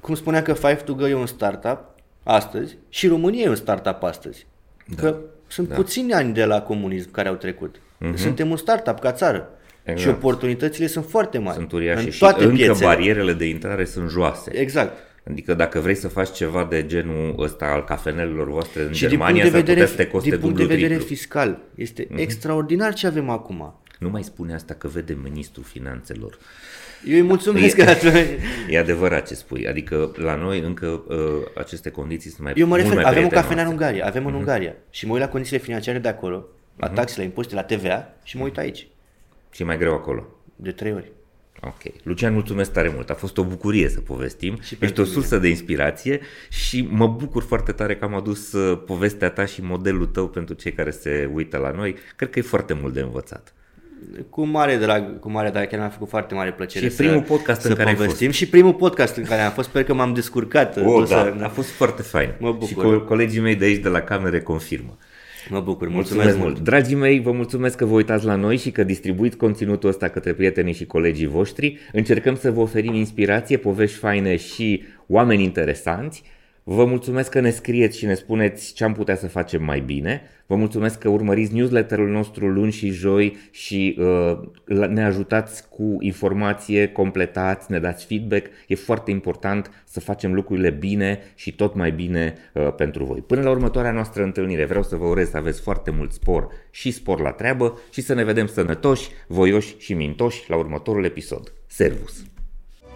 cum spunea că Five to Go e un startup astăzi și România e un startup astăzi. Da. Că sunt da. puțini ani de la comunism care au trecut. Mm-hmm. Suntem un startup ca țară. Exact. Și oportunitățile sunt foarte mari. Sunt uriașe în și toate încă piețele. barierele de intrare sunt joase. Exact. Adică dacă vrei să faci ceva de genul ăsta al cafenelelor voastre în Și din Germania, punct de s-ar putea vedere, să te coste din punct de dublu, vedere triplu. fiscal, este mm-hmm. extraordinar ce avem acum. Nu mai spune asta că vede ministrul finanțelor. Eu îi mulțumesc că E adevărat ce spui, adică la noi încă uh, aceste condiții sunt mai Eu mă mult refer, mai avem o prietenoase. cafenea în Ungaria, avem Mhm. în Ungaria și mă uit la condițiile financiare de acolo, la taxele, la impozite, la TVA și mă uit aici, Și e mai greu acolo. de trei ori. Ok. Lucian, mulțumesc tare mult. A fost o bucurie să povestim. Și Ești pentru o sursă de inspirație și mă bucur foarte tare că am adus uh, povestea ta și modelul tău pentru cei care se uită la noi. Cred că e foarte mult de învățat. Cu mare drag, cu mare drag, chiar mi-a făcut foarte mare plăcere Și primul podcast să în care ai povestim și primul podcast în care am fost, sper că m-am descurcat. O, o da, să- a fost foarte fain. Mă bucur. Și co- colegii mei de aici de la camere confirmă. Mă bucur, mulțumesc, Mulțumesc mult. Dragii mei, vă mulțumesc că vă uitați la noi și că distribuiți conținutul ăsta către prietenii și colegii voștri. Încercăm să vă oferim inspirație, povești faine și oameni interesanți. Vă mulțumesc că ne scrieți și ne spuneți ce am putea să facem mai bine. Vă mulțumesc că urmăriți newsletterul nostru luni și joi și uh, la- ne ajutați cu informație, completați, ne dați feedback. E foarte important să facem lucrurile bine și tot mai bine uh, pentru voi. Până la următoarea noastră întâlnire, vreau să vă urez să aveți foarte mult spor și spor la treabă și să ne vedem sănătoși, voioși și mintoși la următorul episod. Servus!